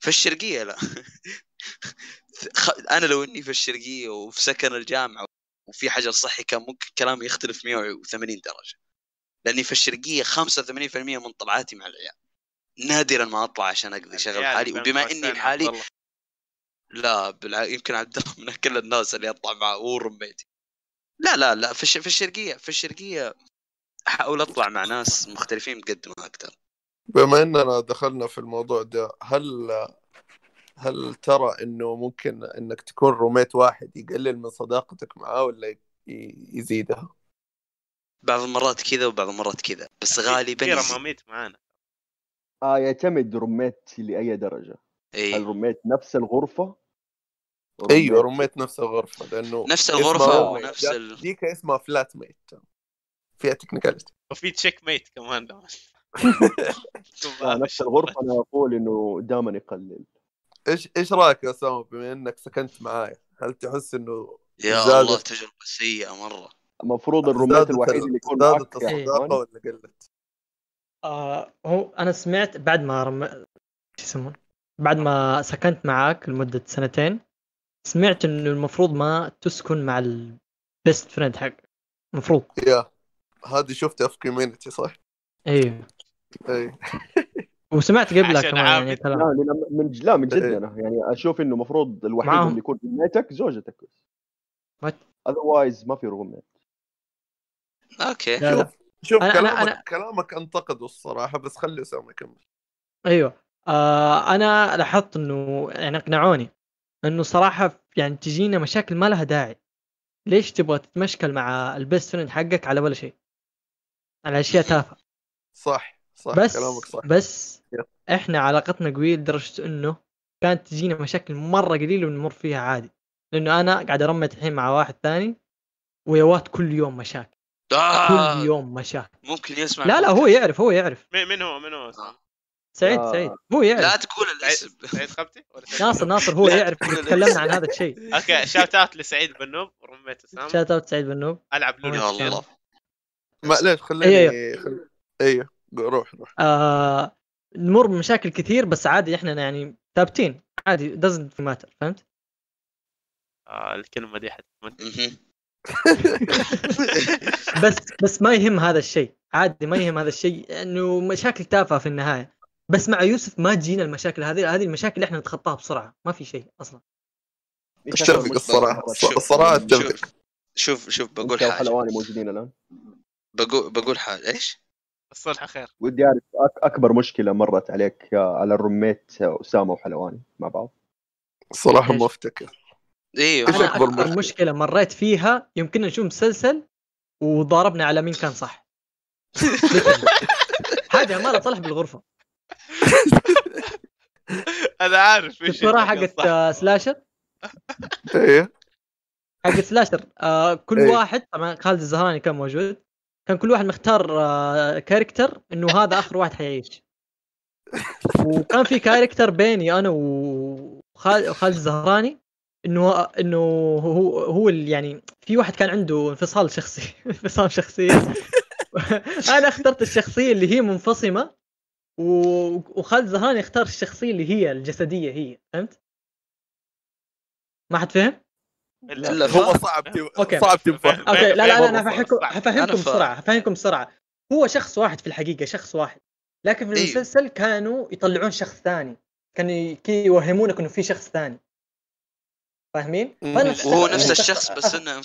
Speaker 1: في الشرقية لا. أنا لو إني في الشرقية وفي سكن الجامعة وفي حجر صحي كان ممكن كلامي يختلف 180 درجة. لأني في الشرقية 85% من طلعاتي مع العيال. نادرا ما أطلع عشان أقضي شغل حالي. وبما
Speaker 2: إني
Speaker 1: لحالي. لا بالع... يمكن عبد الله من كل الناس اللي اطلع معه هو رميتي لا لا لا في, الش... في الشرقية في الشرقية أحاول أطلع مع ناس مختلفين بقد ما أقدر
Speaker 5: بما إننا دخلنا في الموضوع ده هل هل ترى إنه ممكن إنك تكون روميت واحد يقلل من صداقتك معاه ولا يزيدها؟
Speaker 1: بعض المرات كذا وبعض المرات كذا بس غالبا يزيد.
Speaker 2: رماميت معانا
Speaker 3: آه يعتمد روميت لأي درجة هل
Speaker 1: اي
Speaker 3: روميت نفس الغرفة
Speaker 5: أيوه roommate نفس الغرفة لأنه
Speaker 1: نفس الغرفة
Speaker 5: roommate.
Speaker 1: ونفس ال...
Speaker 5: ديك اسمها flatmate فيها technicality
Speaker 2: وفي checkmate كمان
Speaker 3: آه نفس الغرفة أنا أقول إنه دائما يقلل
Speaker 5: إيش إيش رأيك يا أسامة بما إنك سكنت معايا هل تحس إنه
Speaker 1: يا. الله تجربه سيئة مرة.
Speaker 3: المفروض ال
Speaker 5: roommate ذات
Speaker 3: الوحيد
Speaker 5: ال-
Speaker 3: اللي يكون ذات يا
Speaker 5: الصداقه
Speaker 3: عثمان
Speaker 5: ولا قلت؟
Speaker 4: آه هو أنا سمعت بعد ما رم... شو يسمونه بعد ما سكنت معاك لمدة سنتين سمعت إنه المفروض ما تسكن مع ال best friend حقك المفروض.
Speaker 5: يا هذه شفتها في Community صح؟
Speaker 4: أيوه
Speaker 5: اي
Speaker 4: وسمعت قبلها
Speaker 2: عشان
Speaker 4: كمان يعني. كلام
Speaker 3: لا من من لا من جد. أنا. يعني أشوف إنه المفروض الوحيد
Speaker 4: معاهم.
Speaker 3: اللي يكون roommate ك
Speaker 4: زوجتك؟
Speaker 3: otherwise ما في roommate
Speaker 1: أوكي.
Speaker 4: لا لا.
Speaker 5: شوف
Speaker 4: أنا- أنا-
Speaker 5: كلامك
Speaker 4: أنا-
Speaker 5: كلامك أنتقده الصراحة بس خلي اسامه يكمل.
Speaker 4: أيوه. آه أنا لاحظت إنه يعني اقنعوني إنه صراحة يعني تجينا مشاكل ما لها داعي. ليش تبغى تتمشكل مع ال best friend حقك على ولا شيء؟ على أشياء تافهة.
Speaker 5: صح. صح
Speaker 4: بس
Speaker 5: كلامك صح.
Speaker 4: بس. إحنا علاقتنا قوية لدرجة إنه كانت تجينا مشاكل مرة قليل ونمر فيها عادي. لأنه أنا قاعد أ roommate الحين مع واحد ثاني ويوات كل يوم مشاكل.
Speaker 1: آه.
Speaker 4: كل يوم مشاكل.
Speaker 1: ممكن يسمع
Speaker 4: لا لا هو يعرف هو يعرف.
Speaker 2: مين مين هو مين هو؟
Speaker 1: آه.
Speaker 4: سعيد
Speaker 3: آه.
Speaker 4: سعيد. هو يعرف.
Speaker 1: لا تقول
Speaker 2: سعيد
Speaker 1: الاسم.
Speaker 2: سعيد خبتي؟
Speaker 4: ناصر ناصر هو يعرف تكلمنا عن هذا الشيء.
Speaker 2: أوكي shout out لسعيد بنوب و roommate
Speaker 4: أسامة. shout out سعيد بنوب.
Speaker 2: ألعب لولو
Speaker 1: يا. الله
Speaker 5: معليش خليني
Speaker 4: أيوه.
Speaker 5: خل... أيوه. روح روح.
Speaker 4: آه نمر بمشاكل كثير بس عادي إحنا يعني ثابتين. عادي doesn't matter فهمت؟
Speaker 2: آه الكلمة دي حتموت
Speaker 1: مهم.
Speaker 4: بس بس ما يهم هذا الشيء. عادي ما يهم هذا الشيء إنه مشاكل تافهة في النهاية. بس مع يوسف ما تجينا المشاكل هذه هذه المشاكل اللي إحنا نتخطاها بسرعة. ما في شيء أصلا.
Speaker 5: اتفق الصراحه الصراحه
Speaker 1: شوف شوف بقول حاجة.
Speaker 3: حلواني موجودين الآن.
Speaker 1: بقول بقول حاجة. إيش؟
Speaker 2: الصلح خير.
Speaker 3: ودي أعرف أك- أكبر مشكلة مرت عليك على الروميت أسامة وحلواني مع بعض.
Speaker 5: الصراحه؟ ما أفتكر.
Speaker 4: أيوه
Speaker 5: أكبر
Speaker 4: اكبر
Speaker 5: مشكلة؟
Speaker 4: مشكلة مريت فيها يمكن نشوف مسلسل وضاربنا على مين كان صح. حاجة ما طلع بالغرفة.
Speaker 2: أنا عارف إيش
Speaker 4: الصراحه حقت. آه، Slasher؟
Speaker 5: إيه.
Speaker 4: حق Slasher. آه كل
Speaker 5: إيه.
Speaker 4: واحد طبعا خالد الزهراني كان موجود. كان كل واحد مختار آه character إنه هذا آخر واحد حيعيش وكان في character بيني أنا وخالد الزهراني إنه إنه هو هو يعني في واحد كان عنده انفصال شخصي انفصام شخصية أنا اخترت الشخصية اللي هي منفصمة وخالد الزهراني اختار الشخصية اللي هي الجسدية هي فهمت؟ ما حد فهم؟
Speaker 2: إلا
Speaker 5: هو. صعب
Speaker 4: أوكي.
Speaker 5: صعب تنفهم
Speaker 4: أوكي لا لا لا
Speaker 1: أنا فاهم.
Speaker 4: بسرعة حفهمكم بسرعة. هو شخص واحد في الحقيقة شخص واحد. لكن في
Speaker 1: إيه.
Speaker 4: المسلسل كانوا يطلعون شخص ثاني. كانوا يوهمونك إنه في شخص ثاني. فاهمين؟
Speaker 1: وهو نفس الشخص بس إنه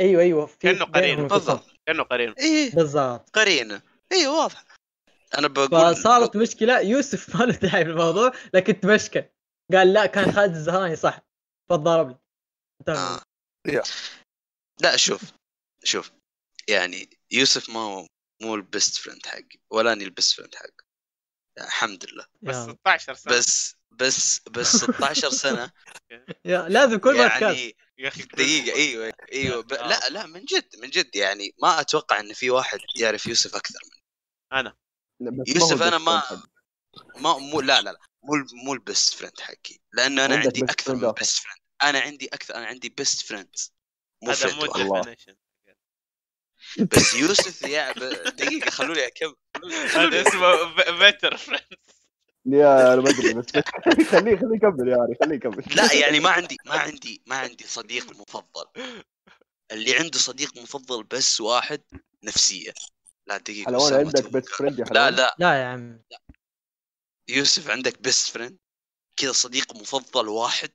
Speaker 4: أيوه أيوه في
Speaker 2: كأنه قرين.
Speaker 1: بالضبط.
Speaker 2: كأنه قرين
Speaker 1: إيه.
Speaker 4: بالضبط.
Speaker 1: قرينة. أيوه واضح. أنا بقول
Speaker 4: فصارت مشكلة. يوسف ما له داعي في الموضوع لكن تمشكل. قال لا كان خالد الزهراني صح. فضرب لي انتهى
Speaker 1: آه. لا شوف شوف. يعني يوسف ما هو مو ال best friend حقي ولا أني ال best friend حقه. الحمد لله.
Speaker 2: بس
Speaker 4: يا-
Speaker 2: 16 سنة.
Speaker 1: بس بس بس 16 سنة.
Speaker 4: يا لازم كل
Speaker 1: يعني
Speaker 2: يا أخي
Speaker 1: دقيقة أيوه أيوه. ب...
Speaker 2: آه.
Speaker 1: لا لا من جد من جد. يعني ما أتوقع إن في واحد يعرف يوسف أكثر مني.
Speaker 3: هو
Speaker 1: يوسف
Speaker 3: أنا
Speaker 1: ما. ما مو لا لا لا. مو ال- مو ال best friend حقي. لأنه
Speaker 3: أنا
Speaker 1: عندي
Speaker 3: best
Speaker 1: أكثر
Speaker 3: friend
Speaker 1: من. best friend أنا عندي أكثر أنا عندي best friends مو
Speaker 2: هذا مو definition.
Speaker 1: بس يوسف يا ب... دقيقة خلوني أكمل.
Speaker 2: هذا اسمه better friends
Speaker 3: يا أنا ما أدري بس خليه خليه يكمل يعني خليه يكمل.
Speaker 1: لا يعني ما عندي ما عندي ما عندي صديق مفضل. اللي عنده صديق مفضل بس واحد نفسية. لا دقيقة
Speaker 3: حلوان عندك best friend يا
Speaker 1: لا
Speaker 3: حلوان؟
Speaker 1: لا.
Speaker 4: لا يا عم
Speaker 1: يوسف عندك best friend كذا صديق مفضل واحد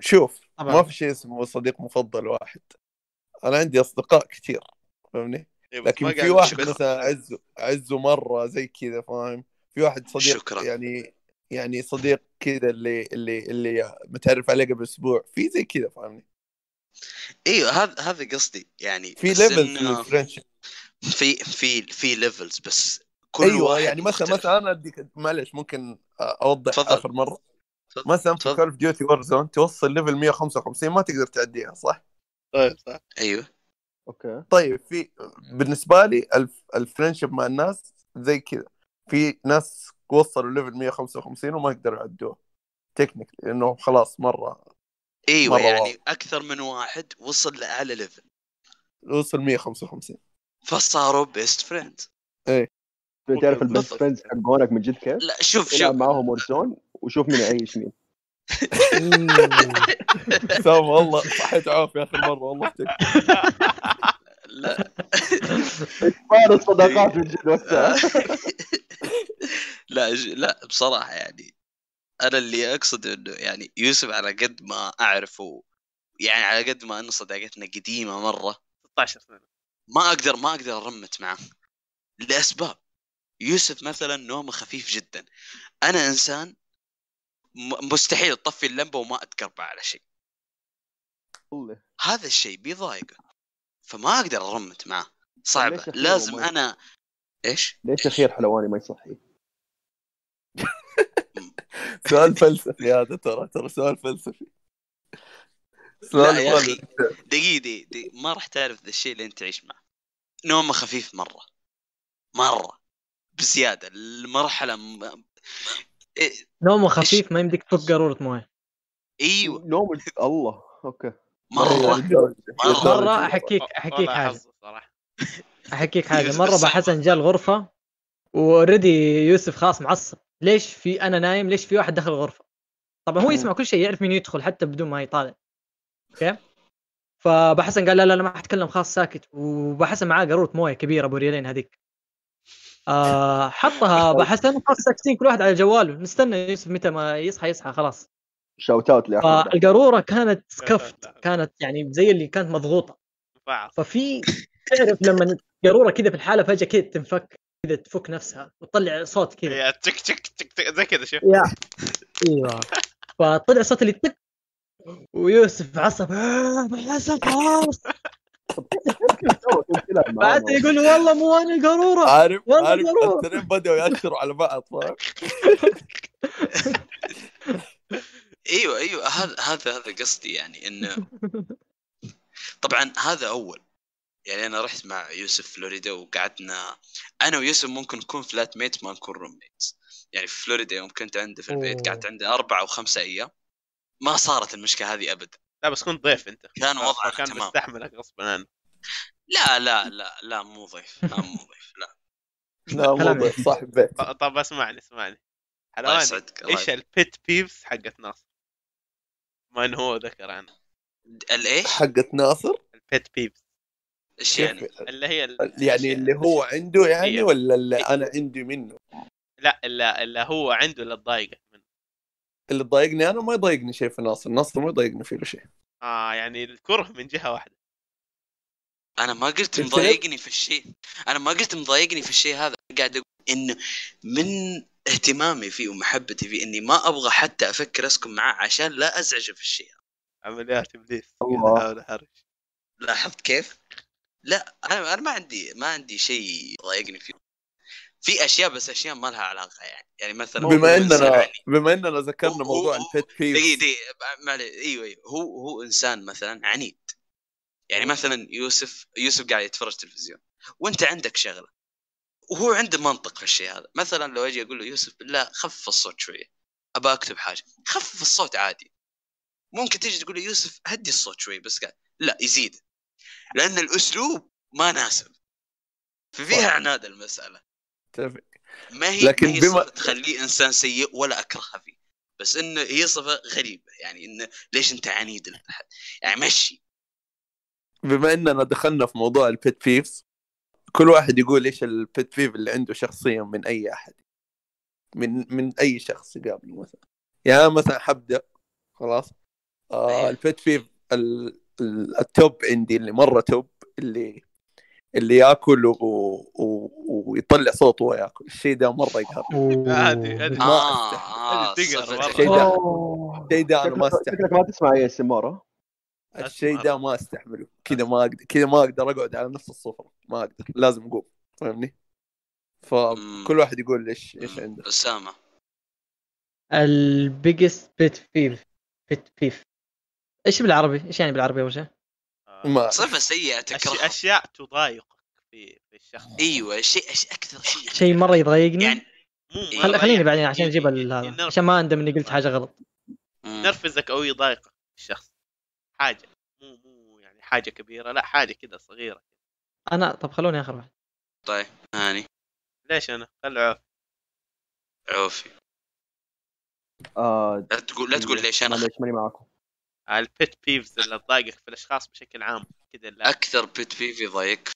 Speaker 5: شوف
Speaker 4: طبعاً.
Speaker 5: ما في شيء اسمه صديق مفضل واحد أنا عندي أصدقاء كثير فاهمني لكن في واحد مثلا أعزه أعزه مرة زي كذا فاهم في واحد صديق
Speaker 1: شكراً.
Speaker 5: يعني يعني صديق كذا اللي اللي اللي متعرف عليه قبل أسبوع في زي كذا فاهمني
Speaker 1: أيوه هذا هذا قصدي يعني
Speaker 5: في
Speaker 1: لل
Speaker 5: friendship
Speaker 1: في في في levels بس كل
Speaker 5: أيوه
Speaker 1: واحد
Speaker 5: يعني مثلا. مثلا أنا أديك معلش ممكن أوضح
Speaker 1: تفضل.
Speaker 5: آخر مرة
Speaker 1: تفضل.
Speaker 5: مثلا في. Call of Duty Warzone توصل level 155 ما تقدر تعديها صح؟
Speaker 2: طيب صح.
Speaker 1: أيوه.
Speaker 3: أوكي.
Speaker 5: طيب في بالنسبة لي الف... ال friendship مع الناس زي كذا. في ناس وصلوا level 155 وما يقدروا يعدوه. تكنيك لأنه خلاص مرة
Speaker 1: أيوه
Speaker 5: مرة
Speaker 1: يعني
Speaker 5: wow.
Speaker 1: أكثر من واحد وصل لأعلى ليفل
Speaker 5: وصل 155
Speaker 1: فصاروا best friend
Speaker 3: تعرف ال
Speaker 1: best.
Speaker 3: friends حقونك من جد كيف؟
Speaker 1: لا شوف شوف.
Speaker 3: معاهم Warzone وشوف مين يعيش مين.
Speaker 5: سام والله صحيت عافيه اخر مرة والله
Speaker 1: لا.
Speaker 3: ما الصداقات من جد
Speaker 1: لا لا بصراحة يعني أنا اللي أقصد إنه يعني يوسف على قد ما أعرفه يعني على قد ما انه صداقتنا قديمة مرة
Speaker 2: 16 سنة.
Speaker 1: ما أقدر ما أقدر أرمت معه لأسباب. يوسف مثلا نومه خفيف جدا. أنا إنسان مستحيل اطفي اللمبة وما اتقربع على شيء. هذا الشيء بيضايقه فما أقدر أرمت معه صعبه لازم؟ أنا إيش؟
Speaker 3: ليش أخير حلواني ما يصحي؟
Speaker 5: سؤال فلسفي هذا ترى ترى سؤال فلسفي
Speaker 1: لا
Speaker 5: سؤال
Speaker 1: يا
Speaker 5: مرة-
Speaker 1: أخي دقيقة دقيقة دقيقة. ما راح تعرف ذا الشيء اللي أنت تعيش معه نومه خفيف مرة مرة بزيادة المرحلة م... إيه،
Speaker 4: نومه خفيف ما يمديك تفك قارورة موية.
Speaker 1: إيوه.
Speaker 3: نوم الله. أوكي.
Speaker 1: مرة.
Speaker 5: مرة.
Speaker 4: مرة. احكيك أحكيك صراحة.
Speaker 1: أحكيك
Speaker 4: مرة
Speaker 1: الصعب.
Speaker 4: بحسن جاء الغرفة و already يوسف خلاص معصب. ليش في أنا نايم؟ ليش في واحد دخل الغرفة؟ طبعا هو يسمع كل شيء يعرف مين يدخل حتى بدون ما يطالع. أوكي؟ فبحسن قال لا لا لا ما حتكلم خلاص ساكت. وبحسن معاه قارورة موية كبيرة أبو ريالين هذيك. آه حطها بحسن خلاص ساكتين كل واحد على جواله. نستنى يوسف متى ما يصحى يصحى خلاص.
Speaker 3: shout out لأحمد.
Speaker 4: فالقارورة كانت سكفت. كانت يعني زي اللي كانت
Speaker 2: مضغوطة.
Speaker 4: ففي تعرف لما قاروره كذا في الحالة فجأة كذا تنفك كذا تفك نفسها وتطلع صوت كذا.
Speaker 2: تك تك تك تك زي كذا شوف.
Speaker 4: يا. أيوه. فطلع صوت اللي تك ويوسف عصب "آه، بحسن خلاص. بعد يقول والله مو أنا قاروره
Speaker 5: عارف عارف. التنين بدأوا يأشروا على بعض فاهم؟
Speaker 1: أيوه أيوه. هذا هذا هذا قصدي يعني انه طبعا هذا أول. يعني أنا رحت مع يوسف فلوريدا وقعدنا. أنا ويوسف ممكن نكون flatmate ما نكون roommate يعني في فلوريدا يوم كنت عنده في البيت. قعدت عنده أربع أو خمسة أيام. ما صارت المشكلة هذه ابدا.
Speaker 2: لا بس كنت ضيف أنت.
Speaker 1: كان وضعنا
Speaker 2: كان
Speaker 1: تمام.
Speaker 2: بستحملك غصبا. عنه
Speaker 1: لا لا لا لا مو ضيف لا مو ضيف لا.
Speaker 5: لا مو ضيف، صاحب بيت.
Speaker 2: ط- طب اسمعني اسمعني.
Speaker 1: الله يسعدك إيش
Speaker 2: ال pet peeves حقت ناصر؟ ما انه هو ذكر عنها
Speaker 1: الايش؟
Speaker 5: حقت ناصر؟
Speaker 2: البيت بيفز
Speaker 1: إيش يعني؟
Speaker 2: اللي هي ال-
Speaker 5: يعني اللي هو عنده يعني
Speaker 2: هي.
Speaker 5: ولا اللي أنا عندي منه؟
Speaker 2: لا اللي, اللي هو عنده اللي تضايقك منه
Speaker 5: اللي ضايقني أنا ما يضايقني شيء في ناصر ناصر ما يضايقني فيه شيء.
Speaker 2: آه يعني الكره من جهة واحدة.
Speaker 1: أنا ما قلت مضايقني في الشيء. أنا ما قلت مضايقني في الشيء هذا. قاعد أقول إنه من اهتمامي فيه ومحبتي فيه إني ما أبغى حتى أفكر أسكن معاه عشان لا أزعجه في الشيء.
Speaker 2: عمليات إبليس.
Speaker 1: لاحظت كيف؟ لا أنا أنا ما عندي ما عندي شيء يضايقني فيه. في أشياء بس أشياء ما لها علاقة يعني. يعني مثلا
Speaker 5: بما إننا
Speaker 1: عني.
Speaker 5: بما إننا ذكرنا
Speaker 1: هو-
Speaker 5: موضوع البيت بيف
Speaker 1: دقيقة دقيقة معلي أيوه أيوه. هو هو إنسان مثلا عنيد. يعني مثلا يوسف يوسف قاعد يتفرج تلفزيون. وأنت عندك شغلة. وهو عنده منطق في الشيء هذا. مثلا لو أجي أقول له يوسف بالله خفف الصوت شوية. أبى أكتب حاجة. خفف الصوت عادي. ممكن تيجي تقول له يوسف هدي الصوت شوي بس قاعد. لا يزيد. لأن الأسلوب ما ناسب. ففيها عناد المسألة.
Speaker 5: اتفق.
Speaker 1: ما هي
Speaker 5: لكن
Speaker 1: ما هي
Speaker 5: بما-
Speaker 1: صفة تخليه إنسان سيء ولا اكرهها فيه بس انه هي صفة غريبة. يعني انه ليش أنت عنيد للأحد يعني مشي.
Speaker 5: بما إننا دخلنا في موضوع ال pet peeves كل واحد يقول إيش ال pet peeve اللي عنده شخصيا من أي أحد. من من أي شخص يقابله مثلا. يعني مثلا حبدأ خلاص. آه.
Speaker 1: ال
Speaker 5: pet peeve ال- ال- ال top عندي اللي مرة top اللي اللي ياكل و... و... ويطلع صوت وهو ياكل الشيء ده مرة يقهرني
Speaker 2: هذه هذه
Speaker 5: ما
Speaker 2: تقهر
Speaker 1: صفة
Speaker 2: مرة.
Speaker 5: الشيء ده. الشيء ده أنا ما استحمل
Speaker 3: شكلك ما تسمع ASMR
Speaker 5: الشيء ده ما أستحمله. كذا ما أقدر كذا ما أقدر أقعد على نفس السفرة. ما أقدر. لازم أقوم. فاهمني؟ فكل واحد يقول إيش إيش عنده.
Speaker 1: أسامة.
Speaker 4: ال biggest pet peeve. pet peeve. إيش بالعربي؟ إيش يعني بالعربي أول شيء؟
Speaker 5: ما
Speaker 1: صفة سيئة
Speaker 2: أشي-
Speaker 1: تكرهها
Speaker 2: أشياء تضايقك في في الشخص.
Speaker 1: أيوه شيء أشي أكثر شيء
Speaker 4: شيء مرة يضايقني؟
Speaker 1: يعني
Speaker 2: مو.
Speaker 4: خل... خليني
Speaker 2: يعني
Speaker 4: بعدين عشان أجيب هذا عشان ما أندم إني قلت حاجة غلط.
Speaker 2: ينرفزك أو يضايقك الشخص. حاجة. مو مو يعني حاجة كبيرة لا حاجة كذا صغيرة.
Speaker 4: أنا طب خلوني آخر واحد.
Speaker 1: طيب هاني.
Speaker 2: ليش أنا؟ خلوا عوف.
Speaker 1: عوفي.
Speaker 3: آه
Speaker 1: لا تقول لا تقول ليش أنا
Speaker 3: معليش ماني معاكم.
Speaker 2: البيت بيفز اللي تضايقك في الأشخاص بشكل عام كذا
Speaker 1: أكثر بيت بيف يضايق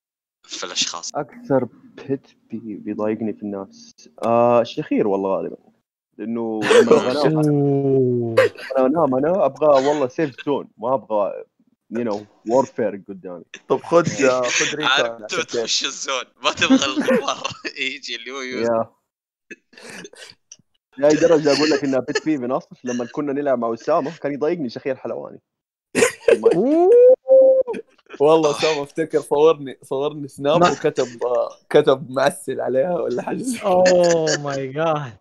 Speaker 1: في الأشخاص.
Speaker 3: أكثر بيت بي بيضايقني في الناس. آه الشخير والله غالبا. لأنه لما انام. أنا انام أنا أبغى والله سيف زون ما أبغى يو نو وورفير قدامي.
Speaker 5: طب خذ خذ ريكا
Speaker 1: عارف. تخش الزون. ما تبغى الغبار. يجي اللي هو
Speaker 3: لاي درجة أقول لك إنها بيت بيفي نصر لما كنا نلعب مع أسامة كان يضايقني شخير حلواني.
Speaker 5: والله. أسامة أفتكر صورني صورني سناب وكتب كتب معسل عليها ولا حاجة
Speaker 4: أوه ماي جاد.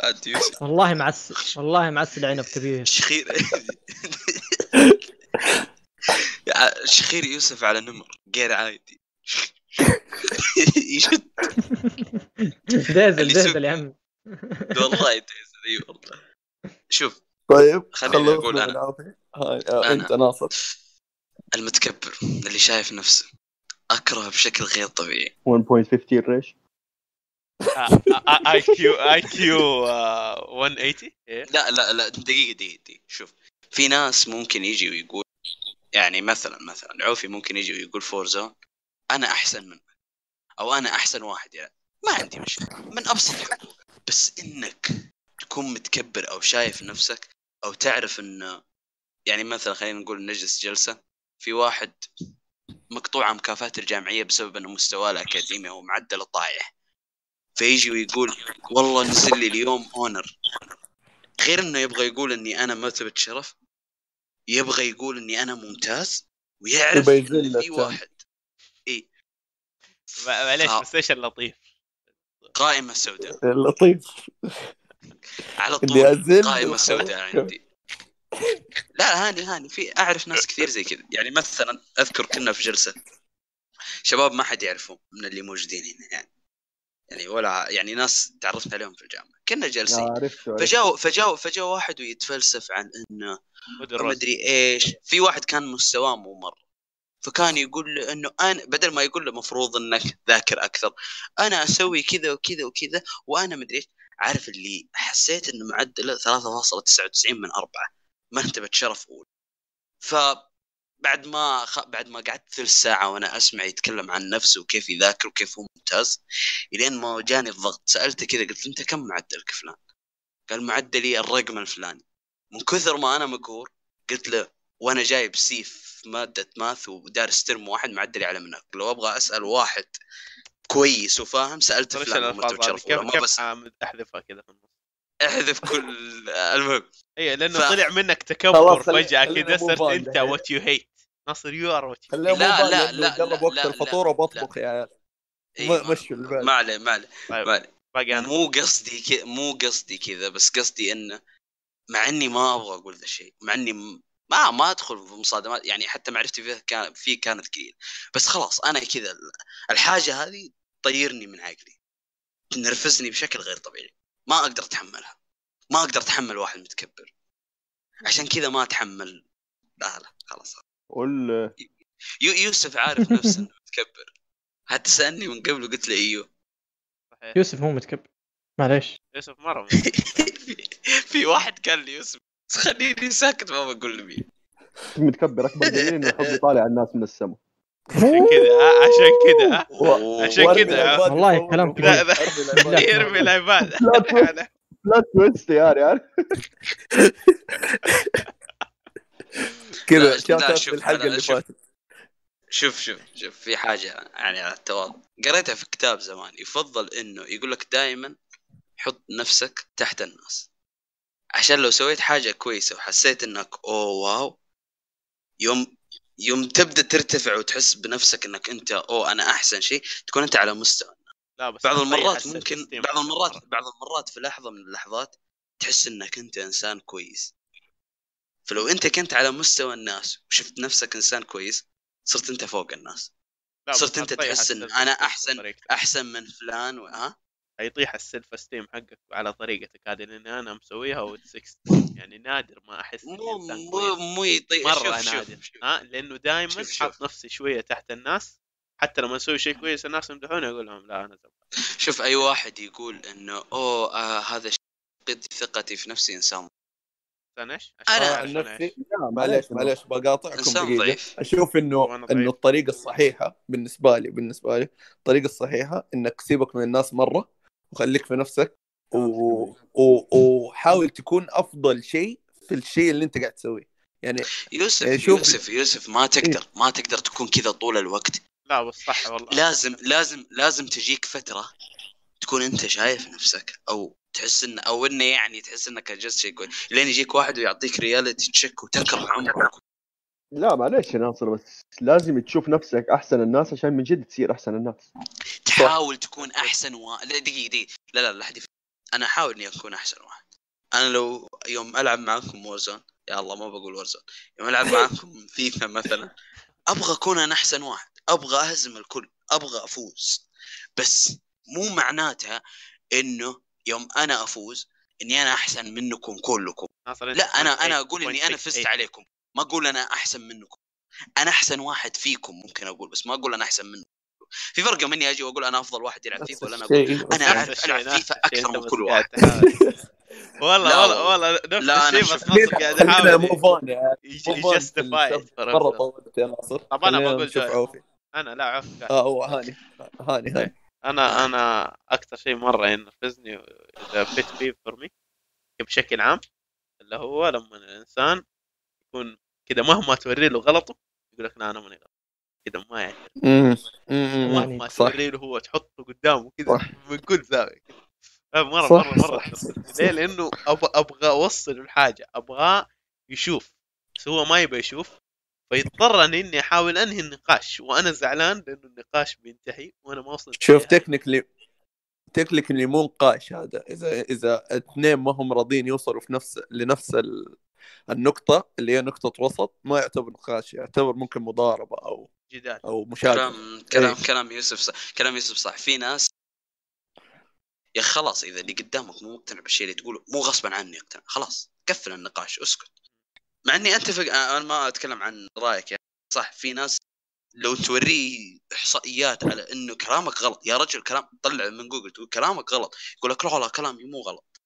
Speaker 1: عاد يوسف.
Speaker 4: والله معسل والله معسل عنب كبير.
Speaker 1: شخير. شخير يوسف على نمر غير عادي. اللي سوق-
Speaker 4: ديزل يا عمي.
Speaker 1: والله يتعزل إي والله. شوف
Speaker 5: طيب
Speaker 1: خليني أنا.
Speaker 5: عافية. هاي آه،
Speaker 1: أنا.
Speaker 5: أنت ناصر.
Speaker 1: المتكبر اللي شايف نفسه. أكره بشكل غير طبيعي.
Speaker 3: 1.15 ريش؟
Speaker 2: IQ IQ 180 إيه؟
Speaker 1: لا لا لا دقيقة دقيقة دقيقة. شوف في ناس ممكن يجي ويقول يعني مثلا مثلا عوفي ممكن يجي ويقول Forza أنا أحسن منك. أو أنا أحسن واحد يعني ما عندي مشكلة. من أبسط الحقوق بس إنك تكون متكبر أو شايف نفسك أو تعرف انه يعني مثلا خلينا نقول نجلس جلسة. في واحد مقطوعة مكافآت الجامعية بسبب انه مستواه الأكاديمي أو معدله طايح فيجي ويقول والله نزل لي اليوم اونر غير إنه يبغى يقول إني أنا مرتبة شرف. يبغى يقول إني أنا ممتاز. ويعرف في. واحد
Speaker 2: معليش
Speaker 1: آه.
Speaker 2: بس إيش اللطيف؟
Speaker 1: قائمة سوداء
Speaker 5: اللطيف
Speaker 1: على طول قائمة. سوداء عندي لا هاني هاني في أعرف ناس كثير زي كذا يعني مثلا أذكر كنا في جلسة شباب ما حد يعرفهم من اللي موجودين هنا يعني يعني ولا يعني ناس تعرفت عليهم في الجامعة كنا جالسين
Speaker 3: عرفته عرفته.
Speaker 1: فجاء فجاء فجاء واحد ويتفلسف عن إنه
Speaker 2: مدري
Speaker 1: ما. أدري إيش في واحد كان مستواه مو مرة فكان يقول له إنه أنا بدل ما يقول له مفروض إنك ذاكر أكثر أنا أسوي كذا وكذا وكذا وأنا مدري إيش. عارف اللي حسيت إنه معدله 3.99 من أربعة مرتبة شرف أولى. ف بعد ما خ... بعد ما قعدت ثلث ساعة وأنا أسمع يتكلم عن نفسه وكيف يذاكر وكيف هو ممتاز إلين ما جاني الضغط سألته كذا قلت أنت كم معدلك فلان؟ قال معدلي الرقم الفلاني. من كثر ما أنا مقهور قلت له وأنا جايب سي في مادة ماث ودارس ترم واحد معدلي على منك. لو أبغى أسأل واحد كويس وفاهم سألت
Speaker 2: إيش
Speaker 1: فلان ما
Speaker 2: كيف
Speaker 1: بس.
Speaker 2: احذفها كذا. في النص
Speaker 1: أحذف كل المهم.
Speaker 2: اي لأنه
Speaker 1: ف-
Speaker 2: طلع منك تكبر
Speaker 5: فجأة
Speaker 2: كذا صرت
Speaker 5: أنت.
Speaker 2: وات يو هيت ناصر يو ار وات
Speaker 5: مو
Speaker 1: لا، لا، لا،
Speaker 5: قرب
Speaker 1: لا،
Speaker 5: وقت
Speaker 1: لا،
Speaker 5: الفطور وبطبخ يا عيال.
Speaker 1: إيه،
Speaker 5: مشوا.
Speaker 1: ما عليه ما عليه
Speaker 2: طيب.
Speaker 1: ما عليه.
Speaker 2: باقي أنا.
Speaker 1: مو قصدي كذا مو قصدي كذا بس قصدي إنه مع إني ما أبغى أقول ذا الشيء مع إني ما ما أدخل في مصادمات يعني حتى معرفتي فيه كان فيه كانت قليلة. بس خلاص أنا كذا ال- الحاجة هذه تطيرني من عقلي. تنرفزني بشكل غير طبيعي. ما أقدر أتحملها. ما أقدر أتحمل واحد متكبر. عشان كذا ما أتحمل. لا لا خلاص.
Speaker 3: قول.
Speaker 1: يو يوسف عارف نفسه إنه متكبر. حتى سالني من قبل وقلت له
Speaker 2: إيوه؟
Speaker 4: يوسف مو متكبر. معليش.
Speaker 2: يوسف مرة
Speaker 1: في, واحد قال لي يوسف خليني ساكت ما بقول مين
Speaker 3: متكبر أكبر دليل إنه يحب يطالع الناس من السماء
Speaker 2: عشان كذا آه، عشان كذا آه. عشان كذا.
Speaker 5: العباد
Speaker 4: والله. كلام
Speaker 2: لا
Speaker 4: كبير.
Speaker 2: يرمي العباد
Speaker 3: لا تويست يا ريال
Speaker 5: كذا
Speaker 1: شوف،
Speaker 5: بالحلقة
Speaker 1: أنا
Speaker 5: اللي
Speaker 1: شوف.
Speaker 5: فاتت
Speaker 1: شوف شوف شوف في حاجة يعني على التواضع قريتها في كتاب زمان يفضل إنه يقول لك دائما حط نفسك تحت الناس عشان لو سويت حاجة كويسة وحسيت إنك أوه واو يوم يوم تبدأ ترتفع وتحس بنفسك إنك أنت أوه أنا أحسن شيء تكون أنت على مستوى
Speaker 2: لا بس
Speaker 1: بعض المرات ممكن بعض المرات. بعض المرات في لحظة من اللحظات تحس إنك أنت إنسان كويس فلو أنت كنت على مستوى الناس وشفت نفسك إنسان كويس صرت أنت فوق الناس صرت
Speaker 2: أنت
Speaker 1: تحس
Speaker 2: إن
Speaker 1: أنا
Speaker 2: أحسن.
Speaker 1: أحسن من فلان. ها
Speaker 2: حيطيح السلف ستيم حقك على طريقتك. هذه لاني أنا مسويها و 60 يعني نادر ما أحس
Speaker 1: مو مو
Speaker 2: كويس
Speaker 1: مو يطيق
Speaker 2: مرة
Speaker 1: شوف
Speaker 2: نادر.
Speaker 1: شوف.
Speaker 2: ها لأنه دائما. حاط نفسي شوية تحت الناس. حتى لما أسوي شيء كويس الناس يمدحوني أقول لهم لا أنا زبط
Speaker 1: شوف أي واحد يقول إنه أوه آه هذا شيء يفقد ثقتي في نفسي إنسان
Speaker 2: إيش؟
Speaker 5: آه،
Speaker 2: إيش؟
Speaker 5: نفسي؟
Speaker 3: لا
Speaker 5: معليش معليش بقاطعكم
Speaker 1: إنسان
Speaker 5: دقيقة.
Speaker 1: ضعيف.
Speaker 2: أشوف إنه.
Speaker 5: إنه الطريقة الصحيحة بالنسبة لي بالنسبة لي الطريقة الصحيحة إنك سيبك من الناس مرة وخليك في نفسك. و... و... وحاول تكون أفضل شيء في الشيء اللي أنت قاعد تسويه. يعني
Speaker 1: يوسف
Speaker 5: إيه، شوف-
Speaker 1: يوسف يوسف ما تقدر ما تقدر تكون كذا طول الوقت.
Speaker 2: لا بس صح والله.
Speaker 1: لازم لازم لازم تجيك فترة تكون أنت شايف نفسك أو تحس إن أو إنه يعني تحس إنك انجزت شيء كويس. لين يجيك واحد ويعطيك reality check وتكره عمرك.
Speaker 3: لا معليش يا ناصر بس لازم تشوف نفسك أحسن الناس عشان من جد تصير أحسن الناس.
Speaker 1: تحاول تكون أحسن و... لا دقيقة دقيقة. لا لا لا حد أنا أحاول إني أكون أحسن واحد. أنا لو يوم ألعب معاكم Warzone يا الله ما بقول Warzone يوم ألعب معاكم فيفا مثلا أبغى أكون أنا أحسن واحد. أبغى أهزم الكل. أبغى أفوز. بس مو معناتها إنه يوم أنا أفوز إني أنا أحسن منكم كلكم. لا أنا أنا
Speaker 2: أقول
Speaker 1: إني
Speaker 2: أنا
Speaker 1: فزت. عليكم. ما أقول أنا أحسن منكم. أنا أحسن واحد فيكم ممكن أقول بس ما أقول أنا أحسن منكم. في فرق يوم اني أجي وأقول أنا أفضل واحد يلعب فيفا ولا
Speaker 5: أنا
Speaker 1: أقول
Speaker 5: أنا
Speaker 1: اعرف
Speaker 2: ألعب
Speaker 1: فيفا
Speaker 2: أكثر
Speaker 1: من كل واحد.
Speaker 2: والله والله
Speaker 1: والله.
Speaker 2: نفس
Speaker 1: لا، أنا
Speaker 2: الشيء بس ناصر قاعد
Speaker 5: خلينا
Speaker 2: يحاول
Speaker 5: موف اون يا
Speaker 2: يج-
Speaker 5: move on في
Speaker 2: يجستيفاي
Speaker 5: السبب. مرة طولت يا ناصر.
Speaker 2: طب أنا
Speaker 5: خلينا
Speaker 2: بقول أنا لا عف
Speaker 5: آه هو هاني. هاني هاني.
Speaker 2: أنا أنا أكثر شيء مرة ينرفزني إذا فيت بي فور مي بشكل عام اللي هو لما الإنسان يكون كذا مهما توري له غلطه يقول لك لا أنا ماني غلط كذا ما يعني مهما توري له هو تحطه قدامه كذا. من كل زاوية كذا آه، مرة
Speaker 5: صح،
Speaker 2: مرة مرة
Speaker 5: صح.
Speaker 2: تنرفزني. ليه؟ لأنه أب- أبغى أوصل الحاجة ابغاه يشوف بس هو ما يبغى يشوف فيضطر اني إني أحاول أنهي النقاش وأنا زعلان لأنه النقاش بينتهي وأنا ما وصلت
Speaker 5: شوف. technically technically مو نقاش هذا إذا إذا اثنين ما هم راضيين يوصلوا في نفس لنفس ال... النقطة اللي هي نقطة وسط ما يعتبر نقاش يعتبر ممكن مضاربة أو
Speaker 2: جدال.
Speaker 5: أو مشاكل.
Speaker 1: كلام كلام
Speaker 5: إيه.
Speaker 1: كلام يوسف صح كلام يوسف صح. في ناس يا خلاص إذا اللي قدامك مو مقتنع بالشيء اللي تقوله مو غصبا عني يقتنع خلاص قفل النقاش اسكت. مع إني أتفق أنا ما أتكلم عن رأيك يعني. صح في ناس لو توريه إحصائيات على إنه كلامك غلط يا رجل كلام طلع من جوجل تقول كلامك غلط يقول لك لا لا كلامي مو غلط.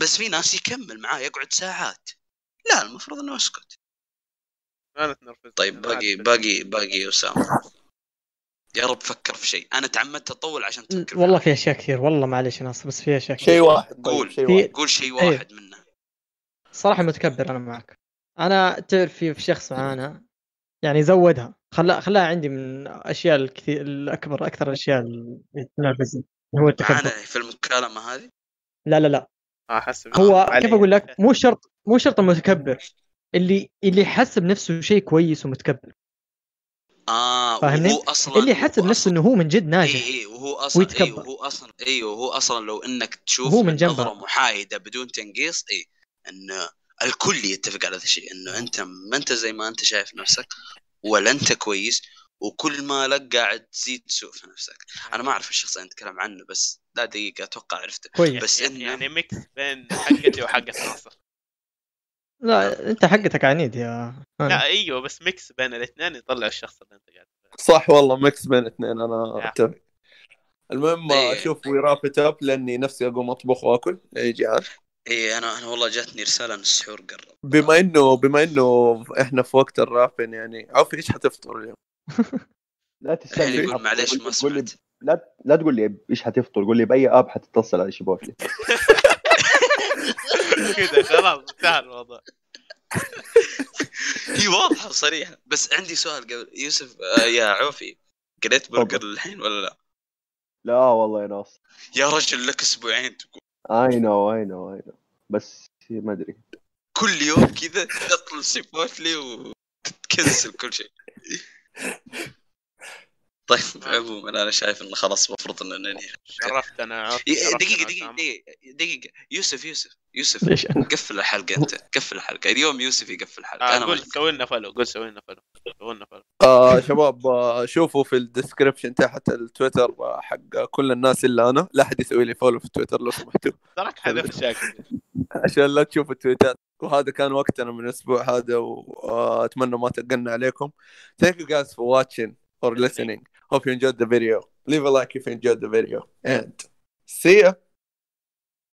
Speaker 1: بس في ناس يكمل معاه يقعد ساعات. لا المفروض إنه أسكت.
Speaker 2: أنا تنرفزت
Speaker 1: طيب باقي باقي باقي اسامه يا رب فكر في شيء. أنا تعمدت أطول عشان تفكر
Speaker 4: والله في أشياء كثير والله معلش يا ناصر بس في أشياء كثير.
Speaker 5: شيء واحد طيب
Speaker 1: قول.
Speaker 5: شيء واحد.
Speaker 1: قول شيء
Speaker 4: أيوه.
Speaker 1: واحد منه.
Speaker 4: صراحة متكبر أنا معك. أنا تعرف في في شخص معانا يعني زودها. خلا خلاها عندي من الاشياء الكثير الاكبر أكثر الاشياء اللي هو التكبر.
Speaker 1: في المكالمة هذه؟
Speaker 4: لا لا لا.
Speaker 2: أحس
Speaker 4: هو. كيف أقول لك مو شرط مو شرط المتكبر اللي اللي يحسب نفسه شيء كويس ومتكبر
Speaker 1: آه
Speaker 4: فاهمني؟
Speaker 1: وهو أصلا
Speaker 4: اللي يحسب نفسه إنه هو من جد
Speaker 1: اي
Speaker 4: ناجح
Speaker 1: اي وهو أصلا
Speaker 4: ويتكبر.
Speaker 1: اي وهو أصلا اي وهو أصلا لو إنك تشوف
Speaker 4: وهو من.
Speaker 1: نظرة محايدة بدون تنقيص اي إن الكل يتفق على هذا الشيء إنه انت ما أنت زي ما أنت شايف نفسك ولا أنت كويس وكل ما لك قاعد تزيد تسوء في نفسك أنا ما أعرف الشخص اللي نتكلم عنه بس لا دقيقة أتوقع عرفته
Speaker 4: كويس
Speaker 1: بس
Speaker 2: يعني,
Speaker 1: إنه-
Speaker 2: يعني mix بين حقتي وحقة ناصر
Speaker 4: لا أنت حقتك عنيد يا أنا.
Speaker 2: لا أيوه بس mix بين الاثنين يطلع الشخص اللي أنت قاعد.
Speaker 5: صح والله mix بين اثنين
Speaker 2: أنا.
Speaker 5: اتفق المهم
Speaker 1: إيه.
Speaker 5: أشوف we wrap up لأني نفسي أقوم أطبخ وأكل اي جعان
Speaker 1: اي أنا أنا والله جاتني رسالة ان السحور قرب
Speaker 5: بما انه بما إنه إحنا في وقت ال wrapping يعني عوفي إيش حتفطر اليوم؟
Speaker 3: لا
Speaker 1: يعني
Speaker 3: تستنى
Speaker 1: يقول معليش ما سمعت.
Speaker 3: لا لا تقول لي إيش حتفطر قول لي بأي app حتتصل على Chipotle
Speaker 2: كذا خلاص انتهى الموضوع.
Speaker 1: هي واضحة وصريحة. بس عندي سؤال قبل يوسف آه يا عوفي قريت برجر الحين ولا لا؟
Speaker 3: لا والله يا ناصر.
Speaker 1: يا رجل لك أسبوعين تقول.
Speaker 3: اي نو اي نو اي نو بس ما أدري.
Speaker 1: كل يوم كذا تطل Chipotle وتكنسل كل شيء. طيب عموما أنا شايف إنه خلاص المفروض ان ننهي
Speaker 2: شرفت أنا عرفت
Speaker 1: ي-
Speaker 2: شرفت
Speaker 1: دقيقة
Speaker 2: أنا
Speaker 1: دقيقة. دقيقة دقيقة. يوسف يوسف يوسف
Speaker 4: ليش
Speaker 1: قفل الحلقة أنت قفل الحلقة. اليوم يوسف يقفل الحلقة.
Speaker 2: آه
Speaker 1: أنا
Speaker 2: قول سوي لنا follow قول سوي لنا follow سوي لنا follow
Speaker 5: آه شباب آه شوفوا في ال description تحت التويتر آه، حق كل الناس إلا أنا. لا أحد يسوي لي follow في تويتر لو سمحتوا.
Speaker 2: تراك حذف شاكر.
Speaker 5: عشان لا تشوفوا التويتات. وهذا كان وقتنا من الاسبوع هذا واتمنى ما تقلنا عليكم thank you guys for watching or listening hope you enjoyed the video leave a like if you enjoyed the video and see ya